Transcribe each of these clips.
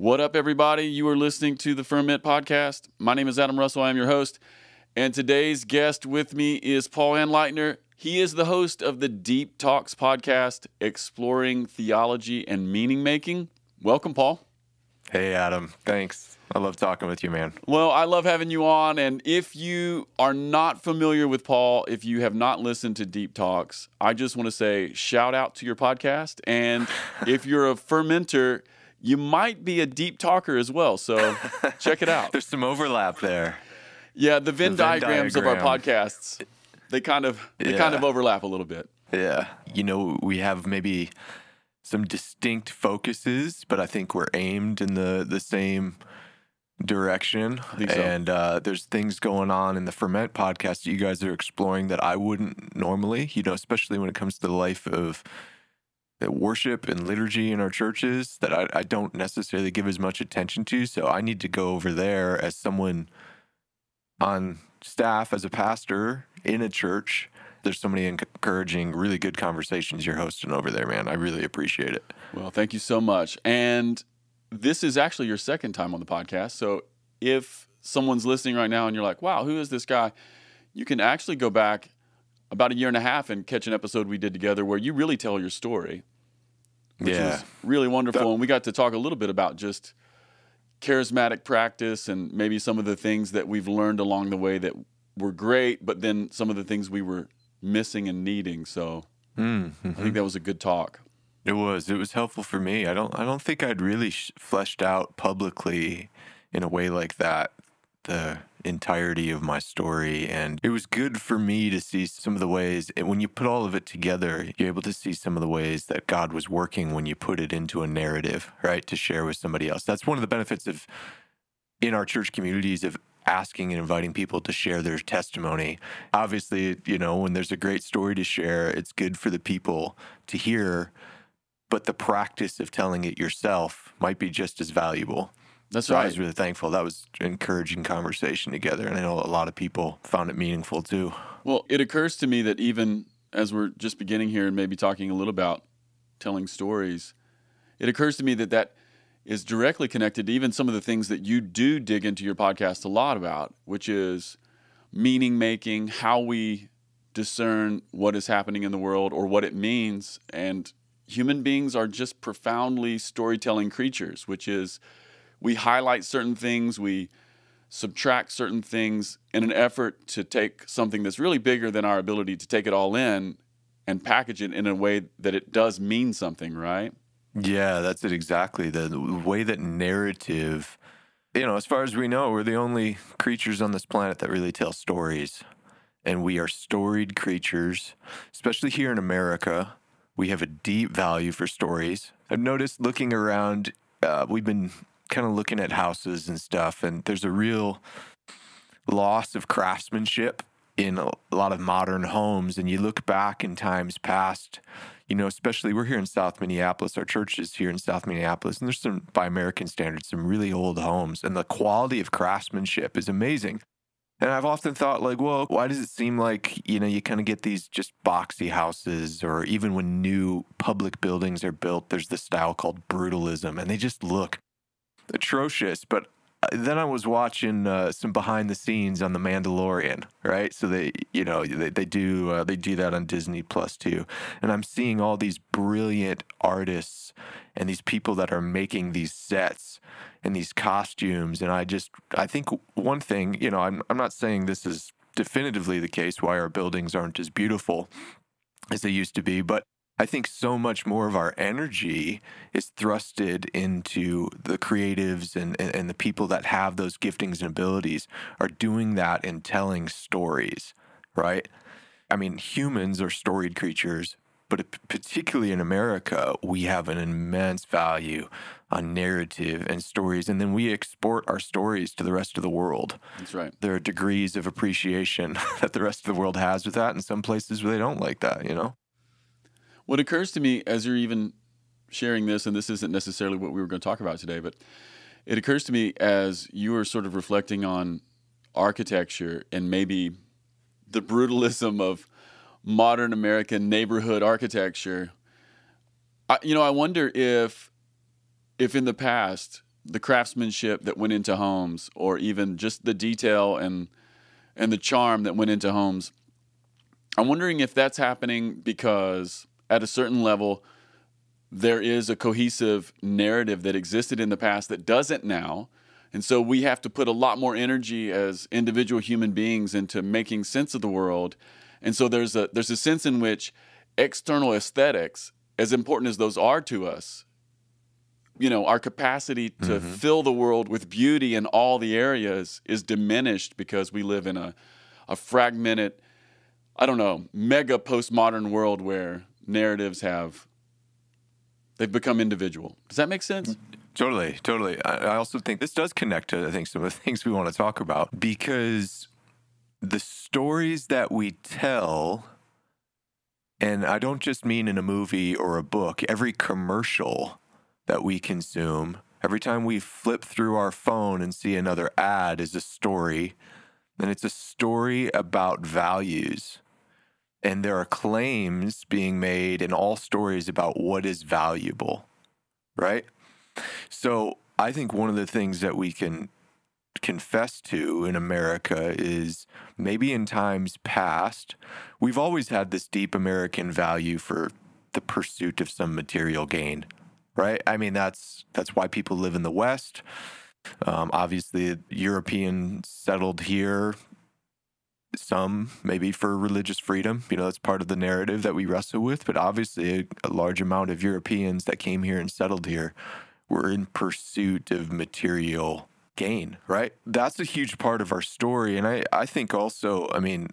What up, everybody? You are listening to the Ferment Podcast. My name is Adam Russell. I am your host. And today's guest with me is Paul Anleitner. He is the host of the Deep Talks podcast, exploring theology and meaning making. Welcome, Paul. Hey, Adam. Thanks. I love talking with you, man. Well, I love having you on. And if you are not familiar with Paul, if you have not listened to Deep Talks, I just want to say shout out to your podcast. And if you're a fermenter, you might be a deep talker as well. So check it out. There's some overlap there. Yeah, the Venn, the Venn diagrams diagram. of our podcasts, they kind of they yeah. kind of overlap a little bit. Yeah. You know, we have maybe some distinct focuses, but I think we're aimed in the the same direction. So. And uh, there's things going on in the Ferment podcast that you guys are exploring that I wouldn't normally, you know, especially when it comes to the life of worship and liturgy in our churches that I, I don't necessarily give as much attention to. So I need to go over there as someone on staff, as a pastor in a church. There's so many encouraging, really good conversations you're hosting over there, man. I really appreciate it. Well, thank you so much. And this is actually your second time on the podcast. So if someone's listening right now and you're like, wow, who is this guy? You can actually go back about a year and a half and catch an episode we did together where you really tell your story, which yeah. was really wonderful. and we got to talk a little bit about just charismatic practice and maybe some of the things that we've learned along the way that were great, but then some of the things we were missing and needing. So mm-hmm. I think that was a good talk. It was. It was helpful for me. I don't. I don't think I'd really sh- fleshed out publicly in a way like that the entirety of my story. And it was good for me to see some of the ways, when you put all of it together, you're able to see some of the ways that God was working when you put it into a narrative, right? To share with somebody else. That's one of the benefits of in our church communities of asking and inviting people to share their testimony. Obviously, you know, when there's a great story to share, it's good for the people to hear, but the practice of telling it yourself might be just as valuable. That's so right. I was really thankful. That was an encouraging conversation together. And I know a lot of people found it meaningful too. Well, it occurs to me that even as we're just beginning here and maybe talking a little about telling stories, it occurs to me that that is directly connected to even some of the things that you do dig into your podcast a lot about, which is meaning making, how we discern what is happening in the world or what it means. And human beings are just profoundly storytelling creatures, which is we highlight certain things, we subtract certain things in an effort to take something that's really bigger than our ability to take it all in and package it in a way that it does mean something, right? Yeah, that's it exactly. The, way that narrative, you know, as far as we know, we're the only creatures on this planet that really tell stories. And we are storied creatures, especially here in America. We have a deep value for stories. I've noticed looking around, uh, we've been kind of looking at houses and stuff, and there's a real loss of craftsmanship in a lot of modern homes. And you look back in times past, you know, especially we're here in South Minneapolis, our church is here in South Minneapolis, and there's some, by American standards, some really old homes, and the quality of craftsmanship is amazing. And I've often thought, like, well, why does it seem like, you know, you kind of get these just boxy houses, or even when new public buildings are built, there's this style called brutalism, and they just look atrocious. But uh, then I was watching uh, some behind the scenes on The Mandalorian, right? So they, you know, they, they do uh, they do that on Disney Plus too, and I'm seeing all these brilliant artists and these people that are making these sets and these costumes, and I just I think one thing, you know, I'm I'm not saying this is definitively the case why our buildings aren't as beautiful as they used to be, but I think so much more of our energy is thrusted into the creatives and, and, and, the people that have those giftings and abilities are doing that in telling stories, right? I mean, humans are storied creatures, but particularly in America, we have an immense value on narrative and stories. And then we export our stories to the rest of the world. That's right. There are degrees of appreciation that the rest of the world has with that, and some places where they don't like that, you know? What occurs to me as you're even sharing this, and this isn't necessarily what we were going to talk about today, but it occurs to me as you are sort of reflecting on architecture and maybe the brutalism of modern American neighborhood architecture. I, you know, I wonder if if in the past the craftsmanship that went into homes, or even just the detail and and the charm that went into homes. I'm wondering if that's happening because at a certain level there is a cohesive narrative that existed in the past that doesn't now. And so we have to put a lot more energy as individual human beings into making sense of the world. And so there's a there's a sense in which external aesthetics, as important as those are to us, you know, our capacity to mm-hmm. fill the world with beauty in all the areas is diminished because we live in a, a fragmented, I don't know, mega postmodern world where narratives have they've become individual. Does that make sense? Totally, totally. I also think this does connect to I think some of the things we want to talk about because the stories that we tell and I don't just mean in a movie or a book, every commercial that we consume, every time we flip through our phone and see another ad is a story. And it's a story about values. And there are claims being made in all stories about what is valuable, right? So I think one of the things that we can confess to in America is maybe in times past, we've always had this deep American value for the pursuit of some material gain right? I mean, that's that's why people live in the West. Um, obviously, European settled here. Some maybe for religious freedom, you know, that's part of the narrative that we wrestle with. But obviously, a, a large amount of Europeans that came here and settled here were in pursuit of material gain, right? That's a huge part of our story. And I, I think also, I mean,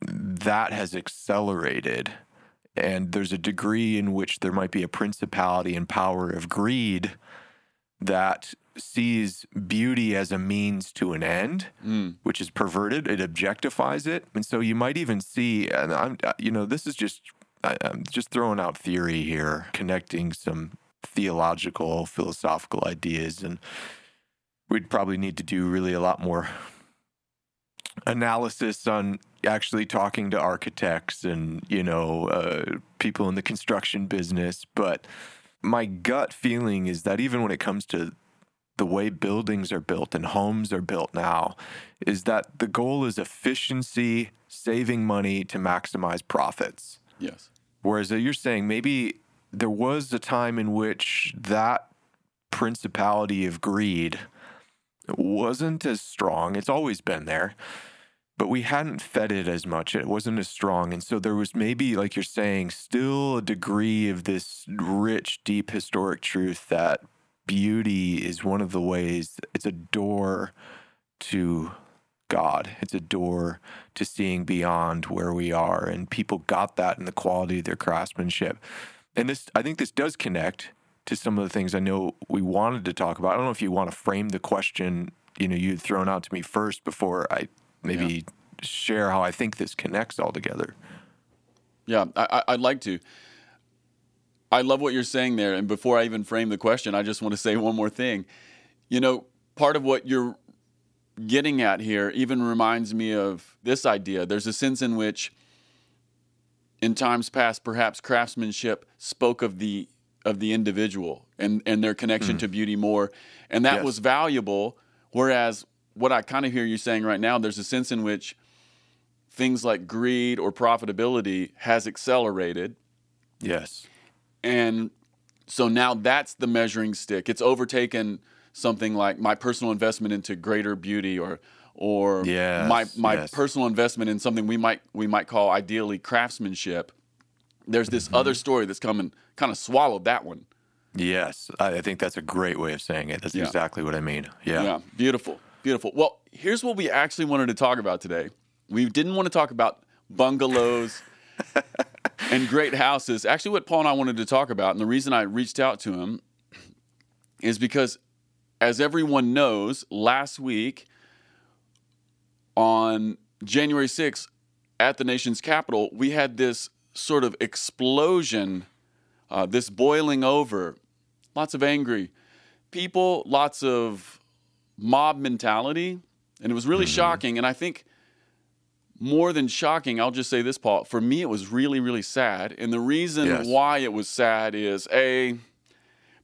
that has accelerated and there's a degree in which there might be a principality and power of greed that sees beauty as a means to an end, mm. which is perverted. It objectifies it, and so you might even see. And I'm, uh, you know, this is just I'm just throwing out theory here, connecting some theological, philosophical ideas, and we'd probably need to do really a lot more analysis on actually talking to architects and you know uh, people in the construction business but my gut feeling is that even when it comes to the way buildings are built and homes are built now is that the goal is efficiency saving money to maximize profits yes whereas uh, you're saying maybe there was a time in which that principality of greed wasn't as strong it's always been there but we hadn't fed it as much. It wasn't as strong. And so there was maybe, like you're saying, still a degree of this rich, deep historic truth that beauty is one of the ways, it's a door to God. It's a door to seeing beyond where we are. And people got that in the quality of their craftsmanship. And this, I think this does connect to some of the things I know we wanted to talk about. I don't know if you want to frame the question, you know, you'd thrown out to me first before I maybe yeah. share how I think this connects all together. Yeah, I, I'd like to. I love what you're saying there. And before I even frame the question, I just want to say one more thing. You know, part of what you're getting at here even reminds me of this idea. There's a sense in which, in times past, perhaps craftsmanship spoke of the of the individual and, and their connection mm. to beauty more, and that yes. was valuable. Whereas what I kind of hear you saying right now, there's a sense in which things like greed or profitability has accelerated. Yes. And so now that's the measuring stick. It's overtaken something like my personal investment into greater beauty or or yes, my my yes. personal investment in something we might we might call ideally craftsmanship. There's this mm-hmm. other story that's come and kind of swallowed that one. Yes, I think that's a great way of saying it. That's yeah. exactly what I mean. Yeah. Yeah, beautiful. Beautiful. Well, here's what we actually wanted to talk about today. We didn't want to talk about bungalows and great houses. Actually, what Paul and I wanted to talk about, and the reason I reached out to him is because, as everyone knows, last week on January 6th at the nation's capital, we had this sort of explosion, uh, this boiling over, lots of angry people, lots of mob mentality. And it was really mm-hmm. shocking. And I think more than shocking, I'll just say this, Paul. For me, it was really, really sad. And the reason yes. why it was sad is A,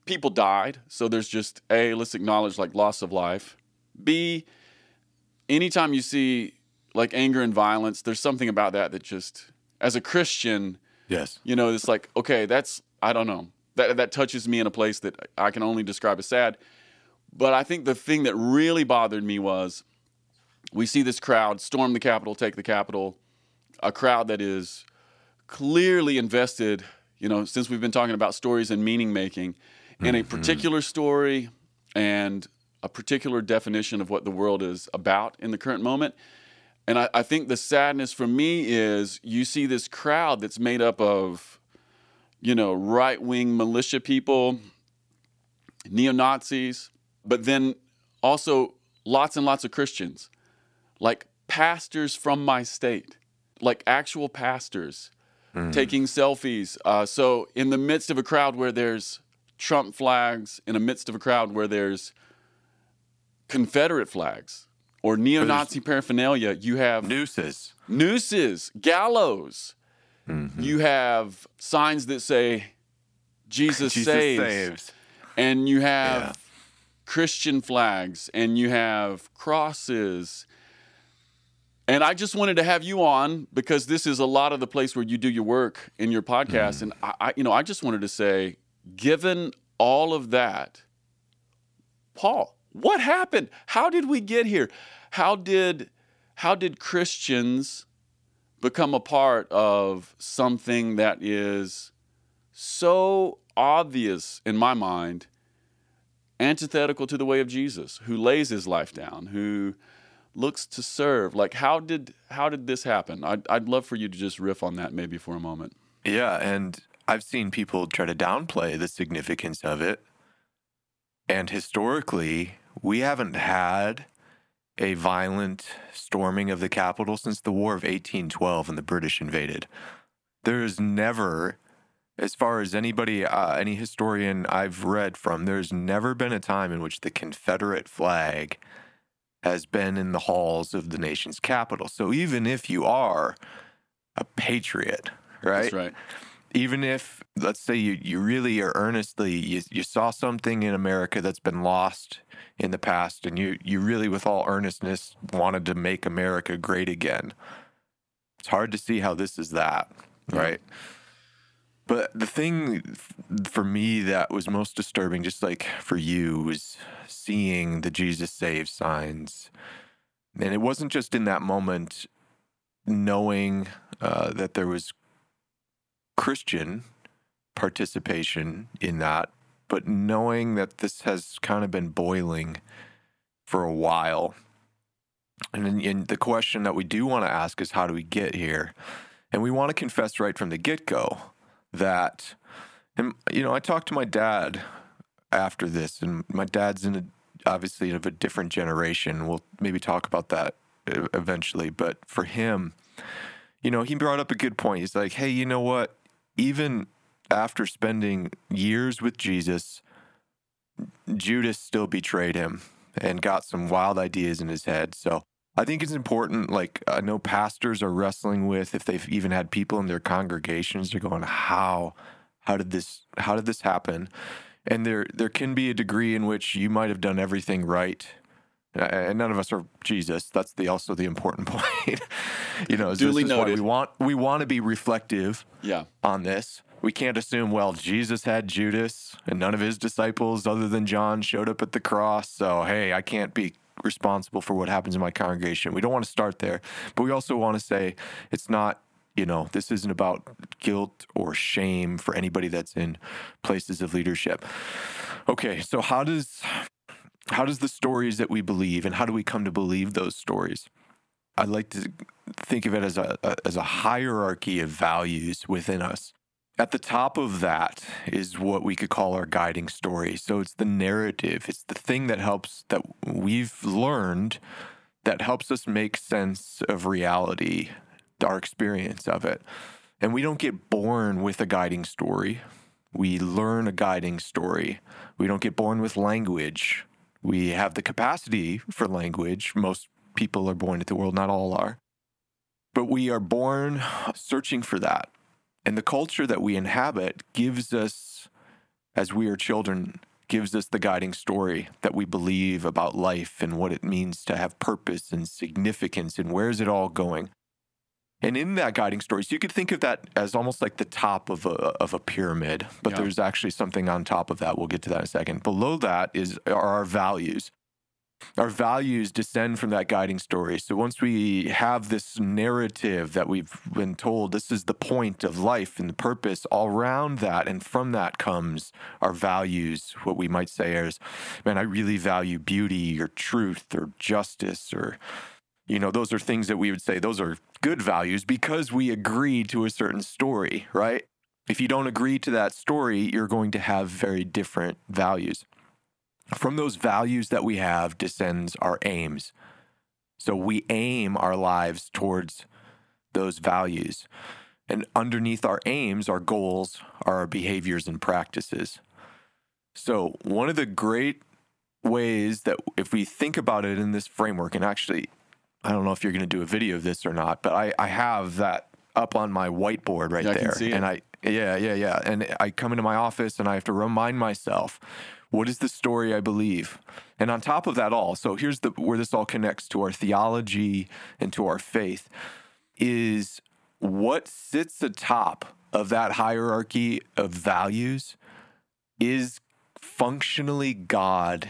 people died. So there's just A, let's acknowledge like loss of life. B, anytime you see like anger and violence, there's something about that that just, as a Christian, Yes. you know, it's like, okay, that's, I don't know, that, that touches me in a place that I can only describe as sad. But I think the thing that really bothered me was we see this crowd storm the Capitol, take the Capitol, a crowd that is clearly invested, you know, since we've been talking about stories and meaning making, in a mm-hmm. particular story and a particular definition of what the world is about in the current moment. And I, I think the sadness for me is you see this crowd that's made up of, you know, right wing militia people, neo Nazis, but then also lots and lots of Christians, like pastors from my state, like actual pastors taking selfies. Uh, so, in the midst of a crowd where there's Trump flags, in the midst of a crowd where there's Confederate flags or neo Nazi paraphernalia, you have Nooses. nooses, gallows. Mm-hmm. You have signs that say Jesus, Jesus saves, saves. and you have Yeah. Christian flags, and you have crosses. And I just wanted to have you on because this is a lot of the place where you do your work in your podcast. Mm. And I, I, you know, I just wanted to say, given all of that, Paul, what happened? How did we get here? How did how did Christians become a part of something that is so obvious in my mind, antithetical to the way of Jesus, who lays his life down, who looks to serve? Like how did how did this happen? I'd, I'd love for you to just riff on that maybe for a moment. Yeah, and I've seen people try to downplay the significance of it. And historically, we haven't had a violent storming of the Capitol since the War of 1812 and the British invaded. There is never, as far as anybody, uh, any historian I've read from, there's never been a time in which the Confederate flag has been in the halls of the nation's Capitol. So even if you are a patriot, right? That's right. even if let's say you, you really are earnestly you, you saw something in america that's been lost in the past and you you really with all earnestness wanted to make america great again it's hard to see how this is that right but the thing for me that was most disturbing just like for you was seeing the jesus saves signs and it wasn't just in that moment knowing uh, that there was Christian participation in that, but knowing that this has kind of been boiling for a while. And, and the question that we do want to ask is how do we get here? And we want to confess right from the get go that, and, you know, I talked to my dad after this, and my dad's in a, obviously of a different generation. We'll maybe talk about that eventually. But for him, you know, he brought up a good point. He's like, hey, you know what? Even after spending years with Jesus, Judas still betrayed him and got some wild ideas in his head. So I think it's important. Like, I know pastors are wrestling with if they've even had people in their congregations, they're going, how? How did this how did this happen? And there there can be a degree in which you might have done everything right and none of us are Jesus. That's the also the important point. you know, Duly this is why noted. we want we want to be reflective Yeah. on this. We can't assume well Jesus had Judas and none of his disciples other than John showed up at the cross. So hey, I can't be responsible for what happens in my congregation. We don't want to start there, but we also want to say it's not. You know, this isn't about guilt or shame for anybody that's in places of leadership. Okay, so how does how does the stories that we believe and how do we come to believe those stories i like to think of it as a, as a hierarchy of values within us at the top of that is what we could call our guiding story so it's the narrative it's the thing that helps that we've learned that helps us make sense of reality our experience of it and we don't get born with a guiding story we learn a guiding story we don't get born with language we have the capacity for language. Most people are born into the world, not all are. But we are born searching for that. And the culture that we inhabit gives us as we are children gives us the guiding story that we believe about life and what it means to have purpose and significance and where's it all going. And in that guiding story, so you could think of that as almost like the top of a of a pyramid, but Yeah. there's actually something on top of that. We'll get to that in a second. Below that is are our values. Our values descend from that guiding story. So once we have this narrative that we've been told this is the point of life and the purpose, all around that and from that comes our values, what we might say is, man, I really value beauty or truth or justice or you know, those are things that we would say those are good values because we agree to a certain story, right? If you don't agree to that story, you're going to have very different values. From those values that we have descends our aims. So we aim our lives towards those values. And underneath our aims, our goals, are our behaviors and practices. So, one of the great ways that if we think about it in this framework, and actually, I don't know if you're going to do a video of this or not, but I, I have that up on my whiteboard right Yeah, I can there. see it. And I, yeah, yeah, yeah. And I come into my office and I have to remind myself, what is the story I believe? And on top of that all, so here's the where this all connects to our theology and to our faith is what sits atop of that hierarchy of values is functionally God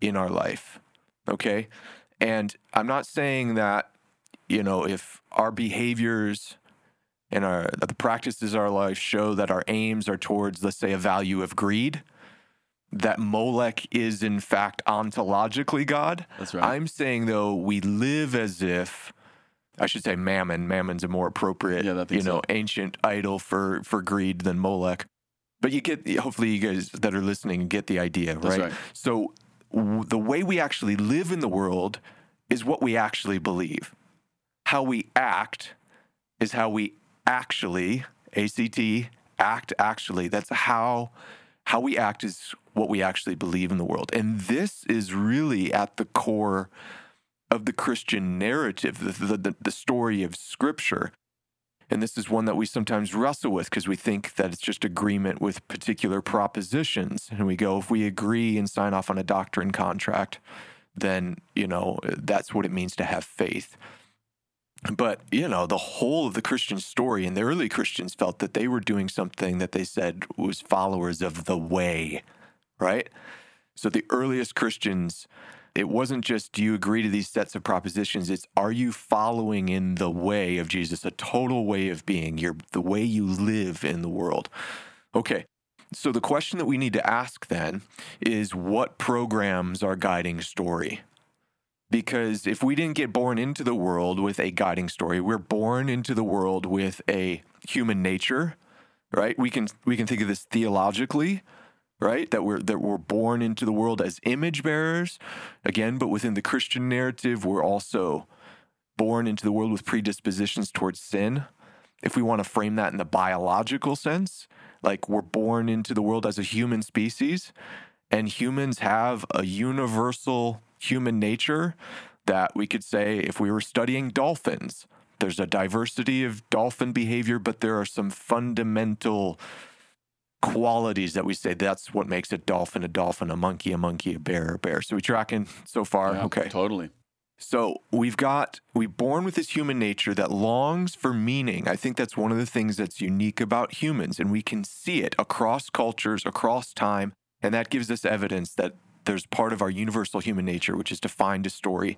in our life. Okay? And I'm not saying that, you know, if our behaviors and our the practices of our life show that our aims are towards, let's say, a value of greed, that Molech is in fact ontologically God. That's right. I'm saying though we live as if I should say mammon. Mammon's a more appropriate, Yeah, you know, so. ancient idol for for greed than Molech. But you get hopefully you guys that are listening get the idea, That's right? right. So w- the way we actually live in the world is what we actually believe. How we act is how we actually ACT act actually. That's how how we act is what we actually believe in the world. And this is really at the core of the Christian narrative, the, the, the story of Scripture. And this is one that we sometimes wrestle with because we think that it's just agreement with particular propositions. And we go, if we agree and sign off on a doctrine contract, then, you know, that's what it means to have faith. But, you know, the whole of the Christian story and the early Christians felt that they were doing something that they said was followers of the way, right? So the earliest Christians, it wasn't just do you agree to these sets of propositions, it's are you following in the way of Jesus, a total way of being, your the way you live in the world. Okay. So the question that we need to ask then is what programs are guiding story? Because if we didn't get born into the world with a guiding story, we're born into the world with a human nature, right? We can we can think of this theologically, right? That we're that we're born into the world as image bearers, again, but within the Christian narrative, we're also born into the world with predispositions towards sin. If we want to frame that in the biological sense, like we're born into the world as a human species, and humans have a universal human nature that we could say if we were studying dolphins, there's a diversity of dolphin behavior, but there are some fundamental qualities that we say that's what makes a dolphin a dolphin, a monkey a monkey, a bear a bear. So we tracking so far? Yeah, okay. Totally. So we've got we born with this human nature that longs for meaning. I think that's one of the things that's unique about humans, and we can see it across cultures, across time, and that gives us evidence that there's part of our universal human nature, which is to find a story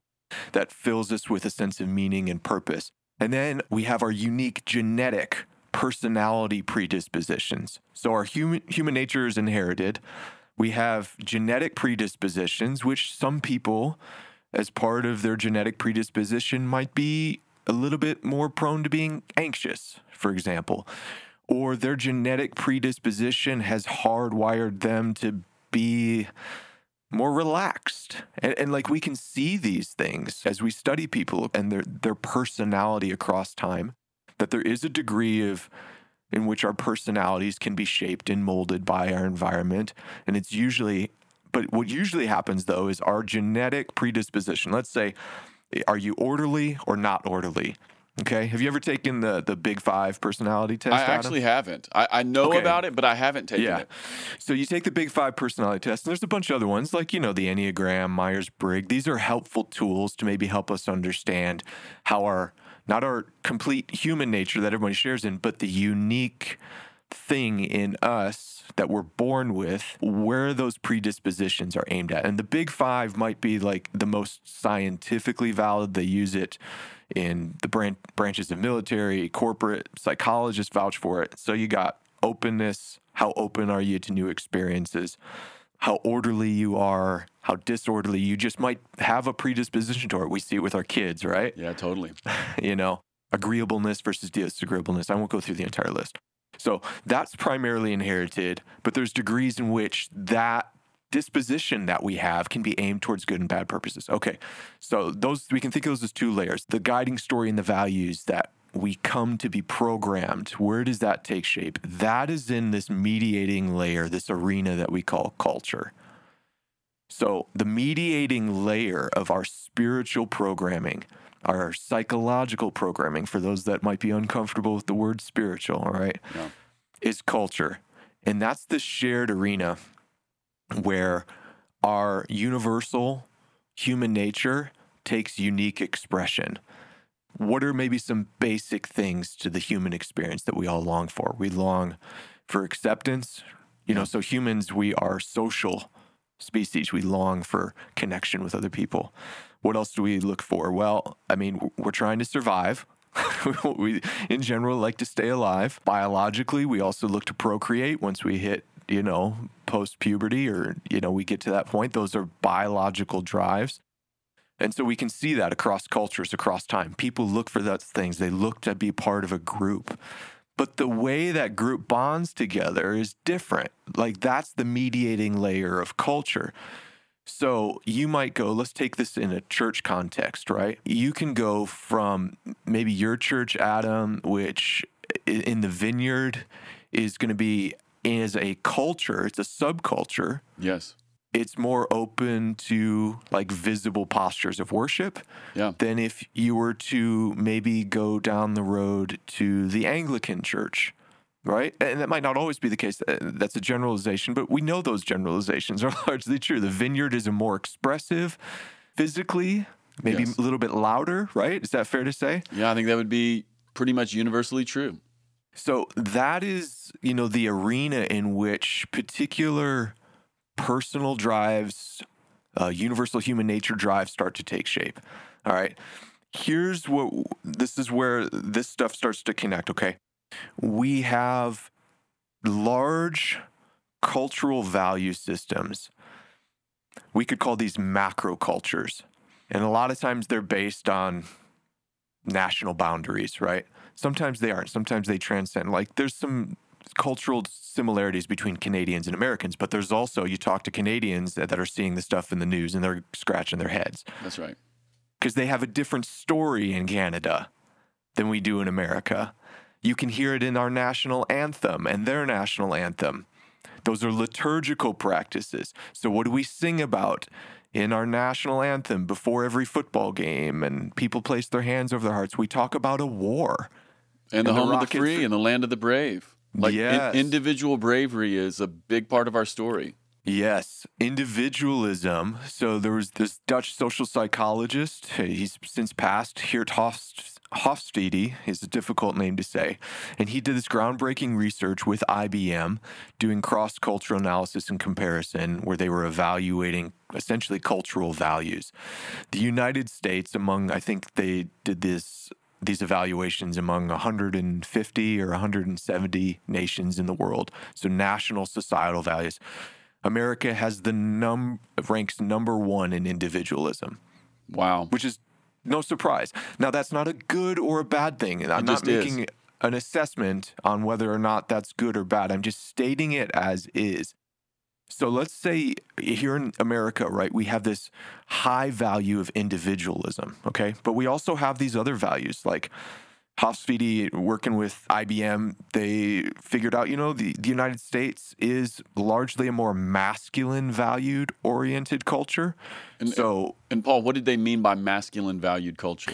that fills us with a sense of meaning and purpose. And then we have our unique genetic personality predispositions. So our human human nature is inherited. We have genetic predispositions, which some people as part of their genetic predisposition might be a little bit more prone to being anxious, for example, or their genetic predisposition has hardwired them to be more relaxed. And, and like we can see these things as we study people and their, their personality across time, that there is a degree of in which our personalities can be shaped and molded by our environment. And it's usually but what usually happens though is our genetic predisposition. Let's say, are you orderly or not orderly? Okay. Have you ever taken the the Big Five personality test? I Adam? actually haven't. I, I know Okay. about it, but I haven't taken yeah. it. So you take the Big Five personality test, and there's a bunch of other ones like you know the Enneagram, Myers Briggs. These are helpful tools to maybe help us understand how our not our complete human nature that everybody shares in, but the unique thing in us that we're born with, where those predispositions are aimed at. And the big five might be like the most scientifically valid. They use it in the bran- branches of military, corporate, psychologists vouch for it. So you got openness. How open are you to new experiences? How orderly you are, how disorderly you just might have a predisposition to it. We see it with our kids, right? Yeah, totally. you know, agreeableness versus disagreeableness. I won't go through the entire list. So that's primarily inherited, but there's degrees in which that disposition that we have can be aimed towards good and bad purposes. Okay. So those we can think of those as two layers. The guiding story and the values that we come to be programmed. Where does that take shape? That is in this mediating layer, this arena that we call culture. So, the mediating layer of our spiritual programming, our psychological programming, for those that might be uncomfortable with the word spiritual, all right, Yeah. is culture. And that's the shared arena where our universal human nature takes unique expression. What are maybe some basic things to the human experience that we all long for? We long for acceptance. You know, so humans, we are social species. We long for connection with other people. What else do we look for? Well, I mean, we're trying to survive. we, in general, like to stay alive. Biologically, we also look to procreate once we hit, you know, post puberty or, you know, we get to that point. Those are biological drives. And so we can see that across cultures, across time. People look for those things. They look to be part of a group. But the way that group bonds together is different. Like that's the mediating layer of culture. So you might go, let's take this in a church context, right? You can go from maybe your church, Adam, which in the vineyard is going to be as a culture, it's a subculture Yes. it's more open to like visible postures of worship Yeah. than if you were to maybe go down the road to the Anglican church, right? And that might not always be the case. Uh, That's a generalization, but we know those generalizations are largely true. The vineyard is a more expressive physically, maybe Yes. a little bit louder, right? Is that fair to say? Yeah, I think that would be pretty much universally true. So that is, you know, the arena in which particular personal drives, uh, universal human nature drives start to take shape. All right. Here's what this is where this stuff starts to connect. Okay. We have large cultural value systems. We could call these macro cultures. And a lot of times they're based on national boundaries, right? Sometimes they aren't. Sometimes they transcend. Like there's some cultural similarities between Canadians and Americans, but there's also you talk to Canadians that, that are seeing the stuff in the news and they're scratching their heads That's right. because they have a different story in Canada than we do in America. You can hear it in our national anthem and their national anthem. Those are liturgical practices. So, what do we sing about in our national anthem before every football game and people place their hands over their hearts? We talk about a war. And the And the home of the free and the land of the brave. Like in- individual bravery is a big part of our story. Yes, individualism. So there was this Dutch social psychologist. Eh, he's since passed, Geert Hofst- Hofstede. Is a difficult name to say, and he did this groundbreaking research with IBM, doing cross-cultural analysis and comparison, where they were evaluating essentially cultural values. The United States, among I think they did this these evaluations among 150 or 170 nations in the world. So national societal values. America has the num ranks number one in individualism, Wow. which is no surprise. Now that's not a good or a bad thing. I'm not just is. making an assessment on whether or not that's good or bad. I'm just stating it as is. So let's say here in America, right, we have this high value of individualism, okay? But we also have these other values like Hofstede working with IBM, they figured out, you know, the, the United States is largely a more masculine valued oriented culture. And- so And Paul, what did they mean by masculine valued culture?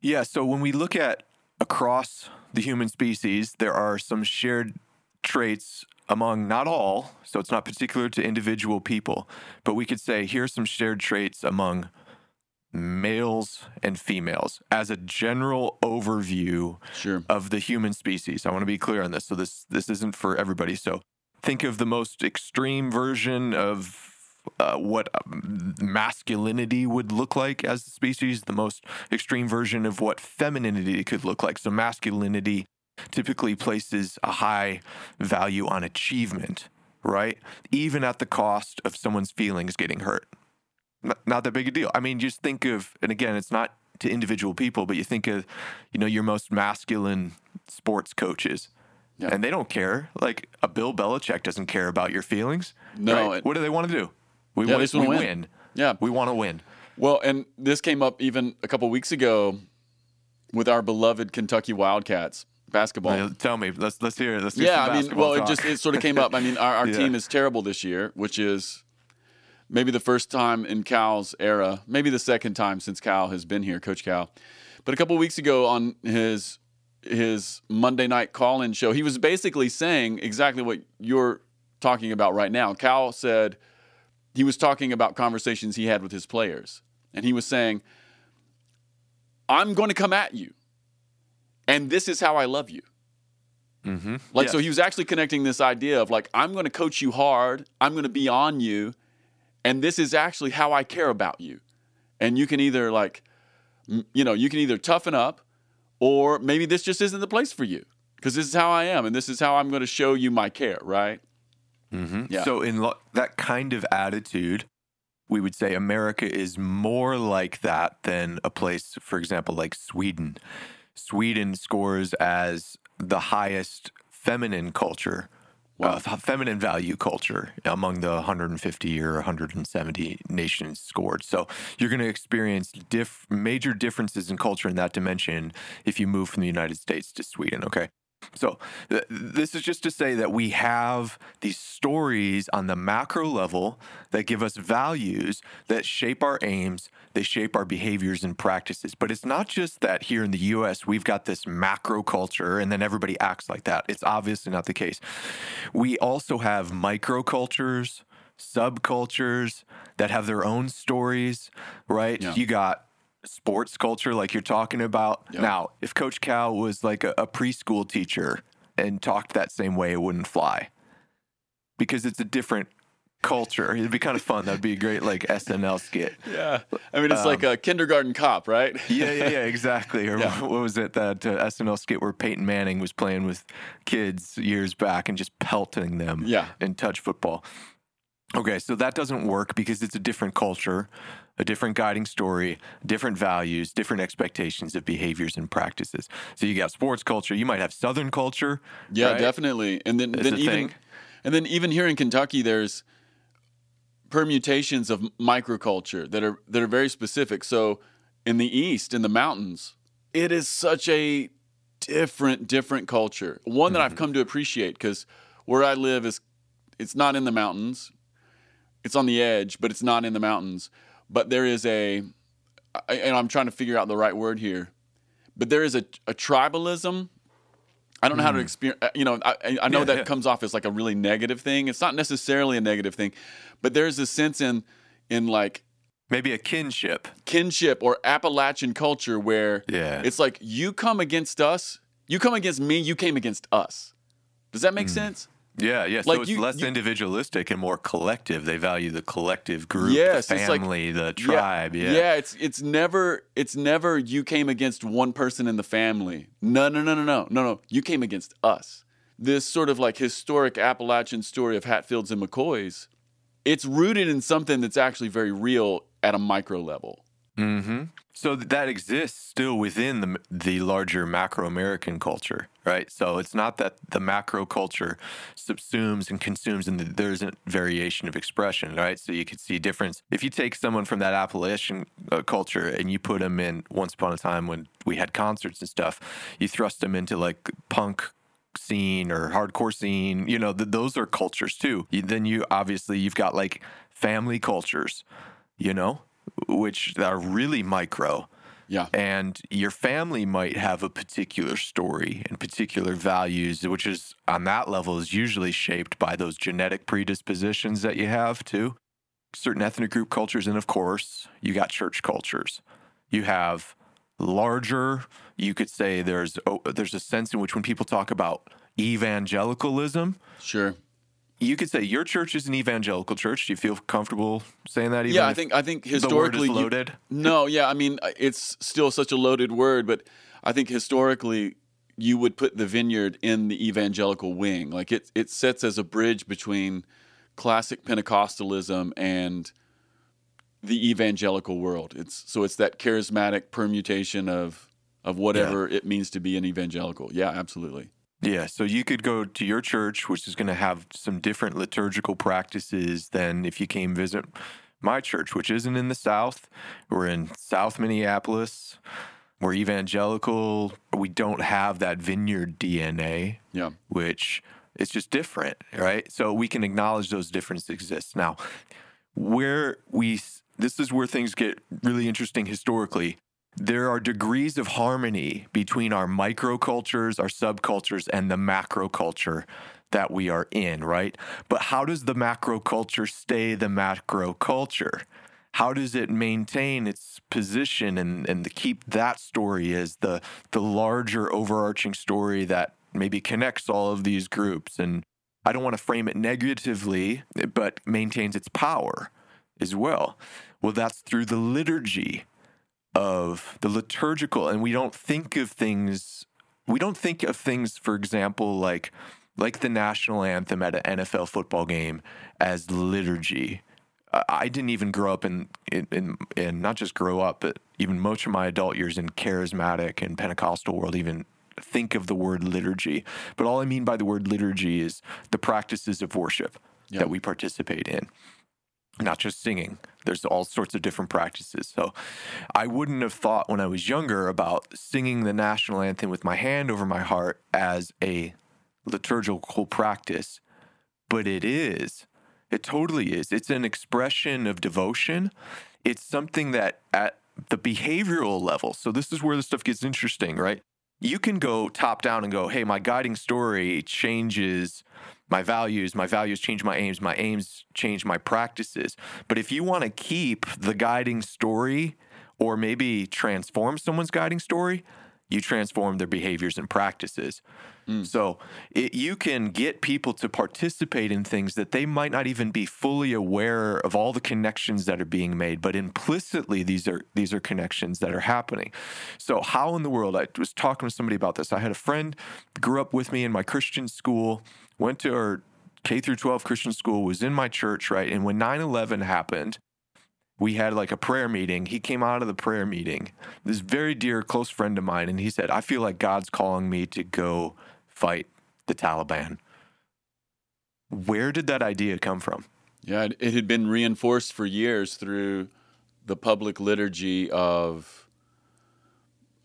Yeah. So when we look at across the human species, there are some shared traits among not all, so it's not particular to individual people, but we could say here's some shared traits among males and females as a general overview Sure. of the human species. I want to be clear on this. So this this isn't for everybody. So think of the most extreme version of uh, what um, masculinity would look like as a species, the most extreme version of what femininity could look like. So masculinity typically places a high value on achievement, right? Even at the cost of someone's feelings getting hurt. Not, not that big a deal. I mean, just think of, and again, it's not to individual people, but you think of, you know, your most masculine sports coaches. Yeah. And they don't care. Like a Bill Belichick doesn't care about your feelings. No, right? it- what do they want to do? We, Yeah, win, we win. win. Yeah. We want to win. Well, and this came up even a couple weeks ago with our beloved Kentucky Wildcats basketball. Tell me, let's let's hear it. Let's do yeah, I mean, well, it just it sort of came up. I mean, our, our Yeah. team is terrible this year, which is maybe the first time in Cal's era, maybe the second time since Cal has been here, Coach Cal. But a couple weeks ago on his his Monday night call-in show, he was basically saying exactly what you're talking about right now. Cal said he was talking about conversations he had with his players, and he was saying, "I'm going to come at you, and this is how I love you." Mhm. Like, so he was actually connecting this idea of like, I'm going to coach you hard, I'm going to be on you, and this is actually how I care about you. And you can either like, you know, you can either toughen up, or maybe this just isn't the place for you because this is how I am, and this is how I'm going to show you my care, right? Yeah. So, in lo- that kind of attitude, we would say America is more like that than a place, for example, like Sweden. Sweden scores as the highest feminine culture, uh, feminine value culture among the 150 or 170 nations scored. So, you're going to experience diff- major differences in culture in that dimension if you move from the United States to Sweden, okay? So, th- this is just to say that we have these stories on the macro level that give us values that shape our aims, they shape our behaviors and practices. But it's not just that here in the US, we've got this macro culture and then everybody acts like that. It's obviously not the case. We also have microcultures, subcultures that have their own stories, right? Yeah. You got sports culture like you're talking about. Yeah. Now, if Coach Cal was like a, a preschool teacher and talked that same way, it wouldn't fly because it's a different culture. It'd be kind of fun. That'd be a great like SNL skit. Yeah. I mean, it's like a kindergarten cop, right? Yeah, yeah, yeah, exactly. Or Yeah. what was it that uh, SNL skit where Peyton Manning was playing with kids years back and just pelting them Yeah. in touch football? Okay, so that doesn't work because it's a different culture, a different guiding story, different values, different expectations of behaviors and practices. So you got sports culture, you might have Southern culture. Yeah, right? definitely. And then, then even, thing. and then even here in Kentucky, there's permutations of microculture that are that are very specific. So in the east, in the mountains, it is such a different, different culture. One that Mm-hmm. I've come to appreciate because where I live is it's not in the mountains. It's on the edge, but it's not in the mountains. But there is a, and I'm trying to figure out the right word here. But there is a, a tribalism I don't know how to experience. You know, I, I- know Hmm. Yeah, that yeah. comes off as like a really negative thing. It's not necessarily a negative thing, but there's a sense in in like Maybe a kinship. kinship or Appalachian culture where Yeah. it's like you come against us, you come against me, you came against us. Does that make Hmm. sense? Yeah, yeah. Like so it's you- less you- individualistic and more collective. They value the collective group, Yes, the it's like- family, the tribe. Yeah. yeah. It's it's never it's never you came against one person in the family. No, no, no, no, no, no, no. You came against us. This sort of like historic Appalachian story of Hatfields and McCoys. It's rooted in something that's actually very real at a micro level. Hmm So that exists still within the the larger macro American culture, right? So it's not that the macro culture subsumes and consumes, and th- there isn't variation of expression, right? So you could see a difference if you take someone from that Appalachian uh, culture and you put them in once upon a time when we had concerts and stuff, you thrust them into like punk scene or hardcore scene you know th- those are cultures too you, then you obviously you've got like family cultures you know which are really micro Yeah. And your family might have a particular story and particular values, which is on that level is usually shaped by those genetic predispositions that you have too. Certain ethnic group cultures, and of course, you got church cultures. You have larger, you could say there's oh, there's a sense in which when people talk about evangelicalism, Sure. You could say your church is an evangelical church. Do you feel comfortable saying that? Even Yeah, I think I think the word is historically you- loaded. no, yeah, I mean it's still such a loaded word, but I think historically you would put the vineyard in the evangelical wing. Like it it sits as a bridge between classic Pentecostalism and the evangelical world. It's so it's that charismatic permutation of of whatever it means to be an evangelical. Yeah, absolutely. Yeah, so you could go to your church, which is going to have some different liturgical practices than if you came visit my church, which isn't in the South. We're in South Minneapolis. We're evangelical. We don't have that vineyard DNA, Yeah. which is just different, right? So we can acknowledge those differences exist. Now, where we this is where things get really interesting historically. There are degrees of harmony between our microcultures, our subcultures, and the macro culture that we are in, right? But how does the macro culture stay the macro culture? How does it maintain its position and, and keep that story as the the larger overarching story that maybe connects all of these groups? And I don't want to frame it negatively, but maintains its power as well. Well, that's through the liturgy of the liturgical, and we don't think of things. We don't think of things, for example, like like the national anthem at an NFL football game as liturgy. I- didn't even grow up in, in, in, in not just grow up, but even most of my adult years in charismatic and Pentecostal world, even think of the word liturgy. But all I mean by the word liturgy is the practices of worship Yeah. that we participate in not just singing. There's all sorts of different practices. So I wouldn't have thought when I was younger about singing the national anthem with my hand over my heart as a liturgical practice, but it is. It totally is. It's an expression of devotion. It's something that at the behavioral level, so this is where the stuff gets interesting, right? You can go top down and go, hey, my guiding story changes my values, my values change my aims, my aims change my practices. But if you want to keep the guiding story or maybe transform someone's guiding story, you transform their behaviors and practices. Mm. So it, you can get people to participate in things that they might not even be fully aware of all the connections that are being made, but implicitly these are these are connections that are happening. So how in the world? I was talking to somebody about this. I had a friend grew up with me in my Christian school, went to our K through 12 Christian school, was in my church, right? And when 9/11 happened, we had like a prayer meeting. He came out of the prayer meeting, this very dear, close friend of mine, and he said, I feel like God's calling me to go fight the Taliban. Where did that idea come from? Yeah, it, had been reinforced for years through the public liturgy of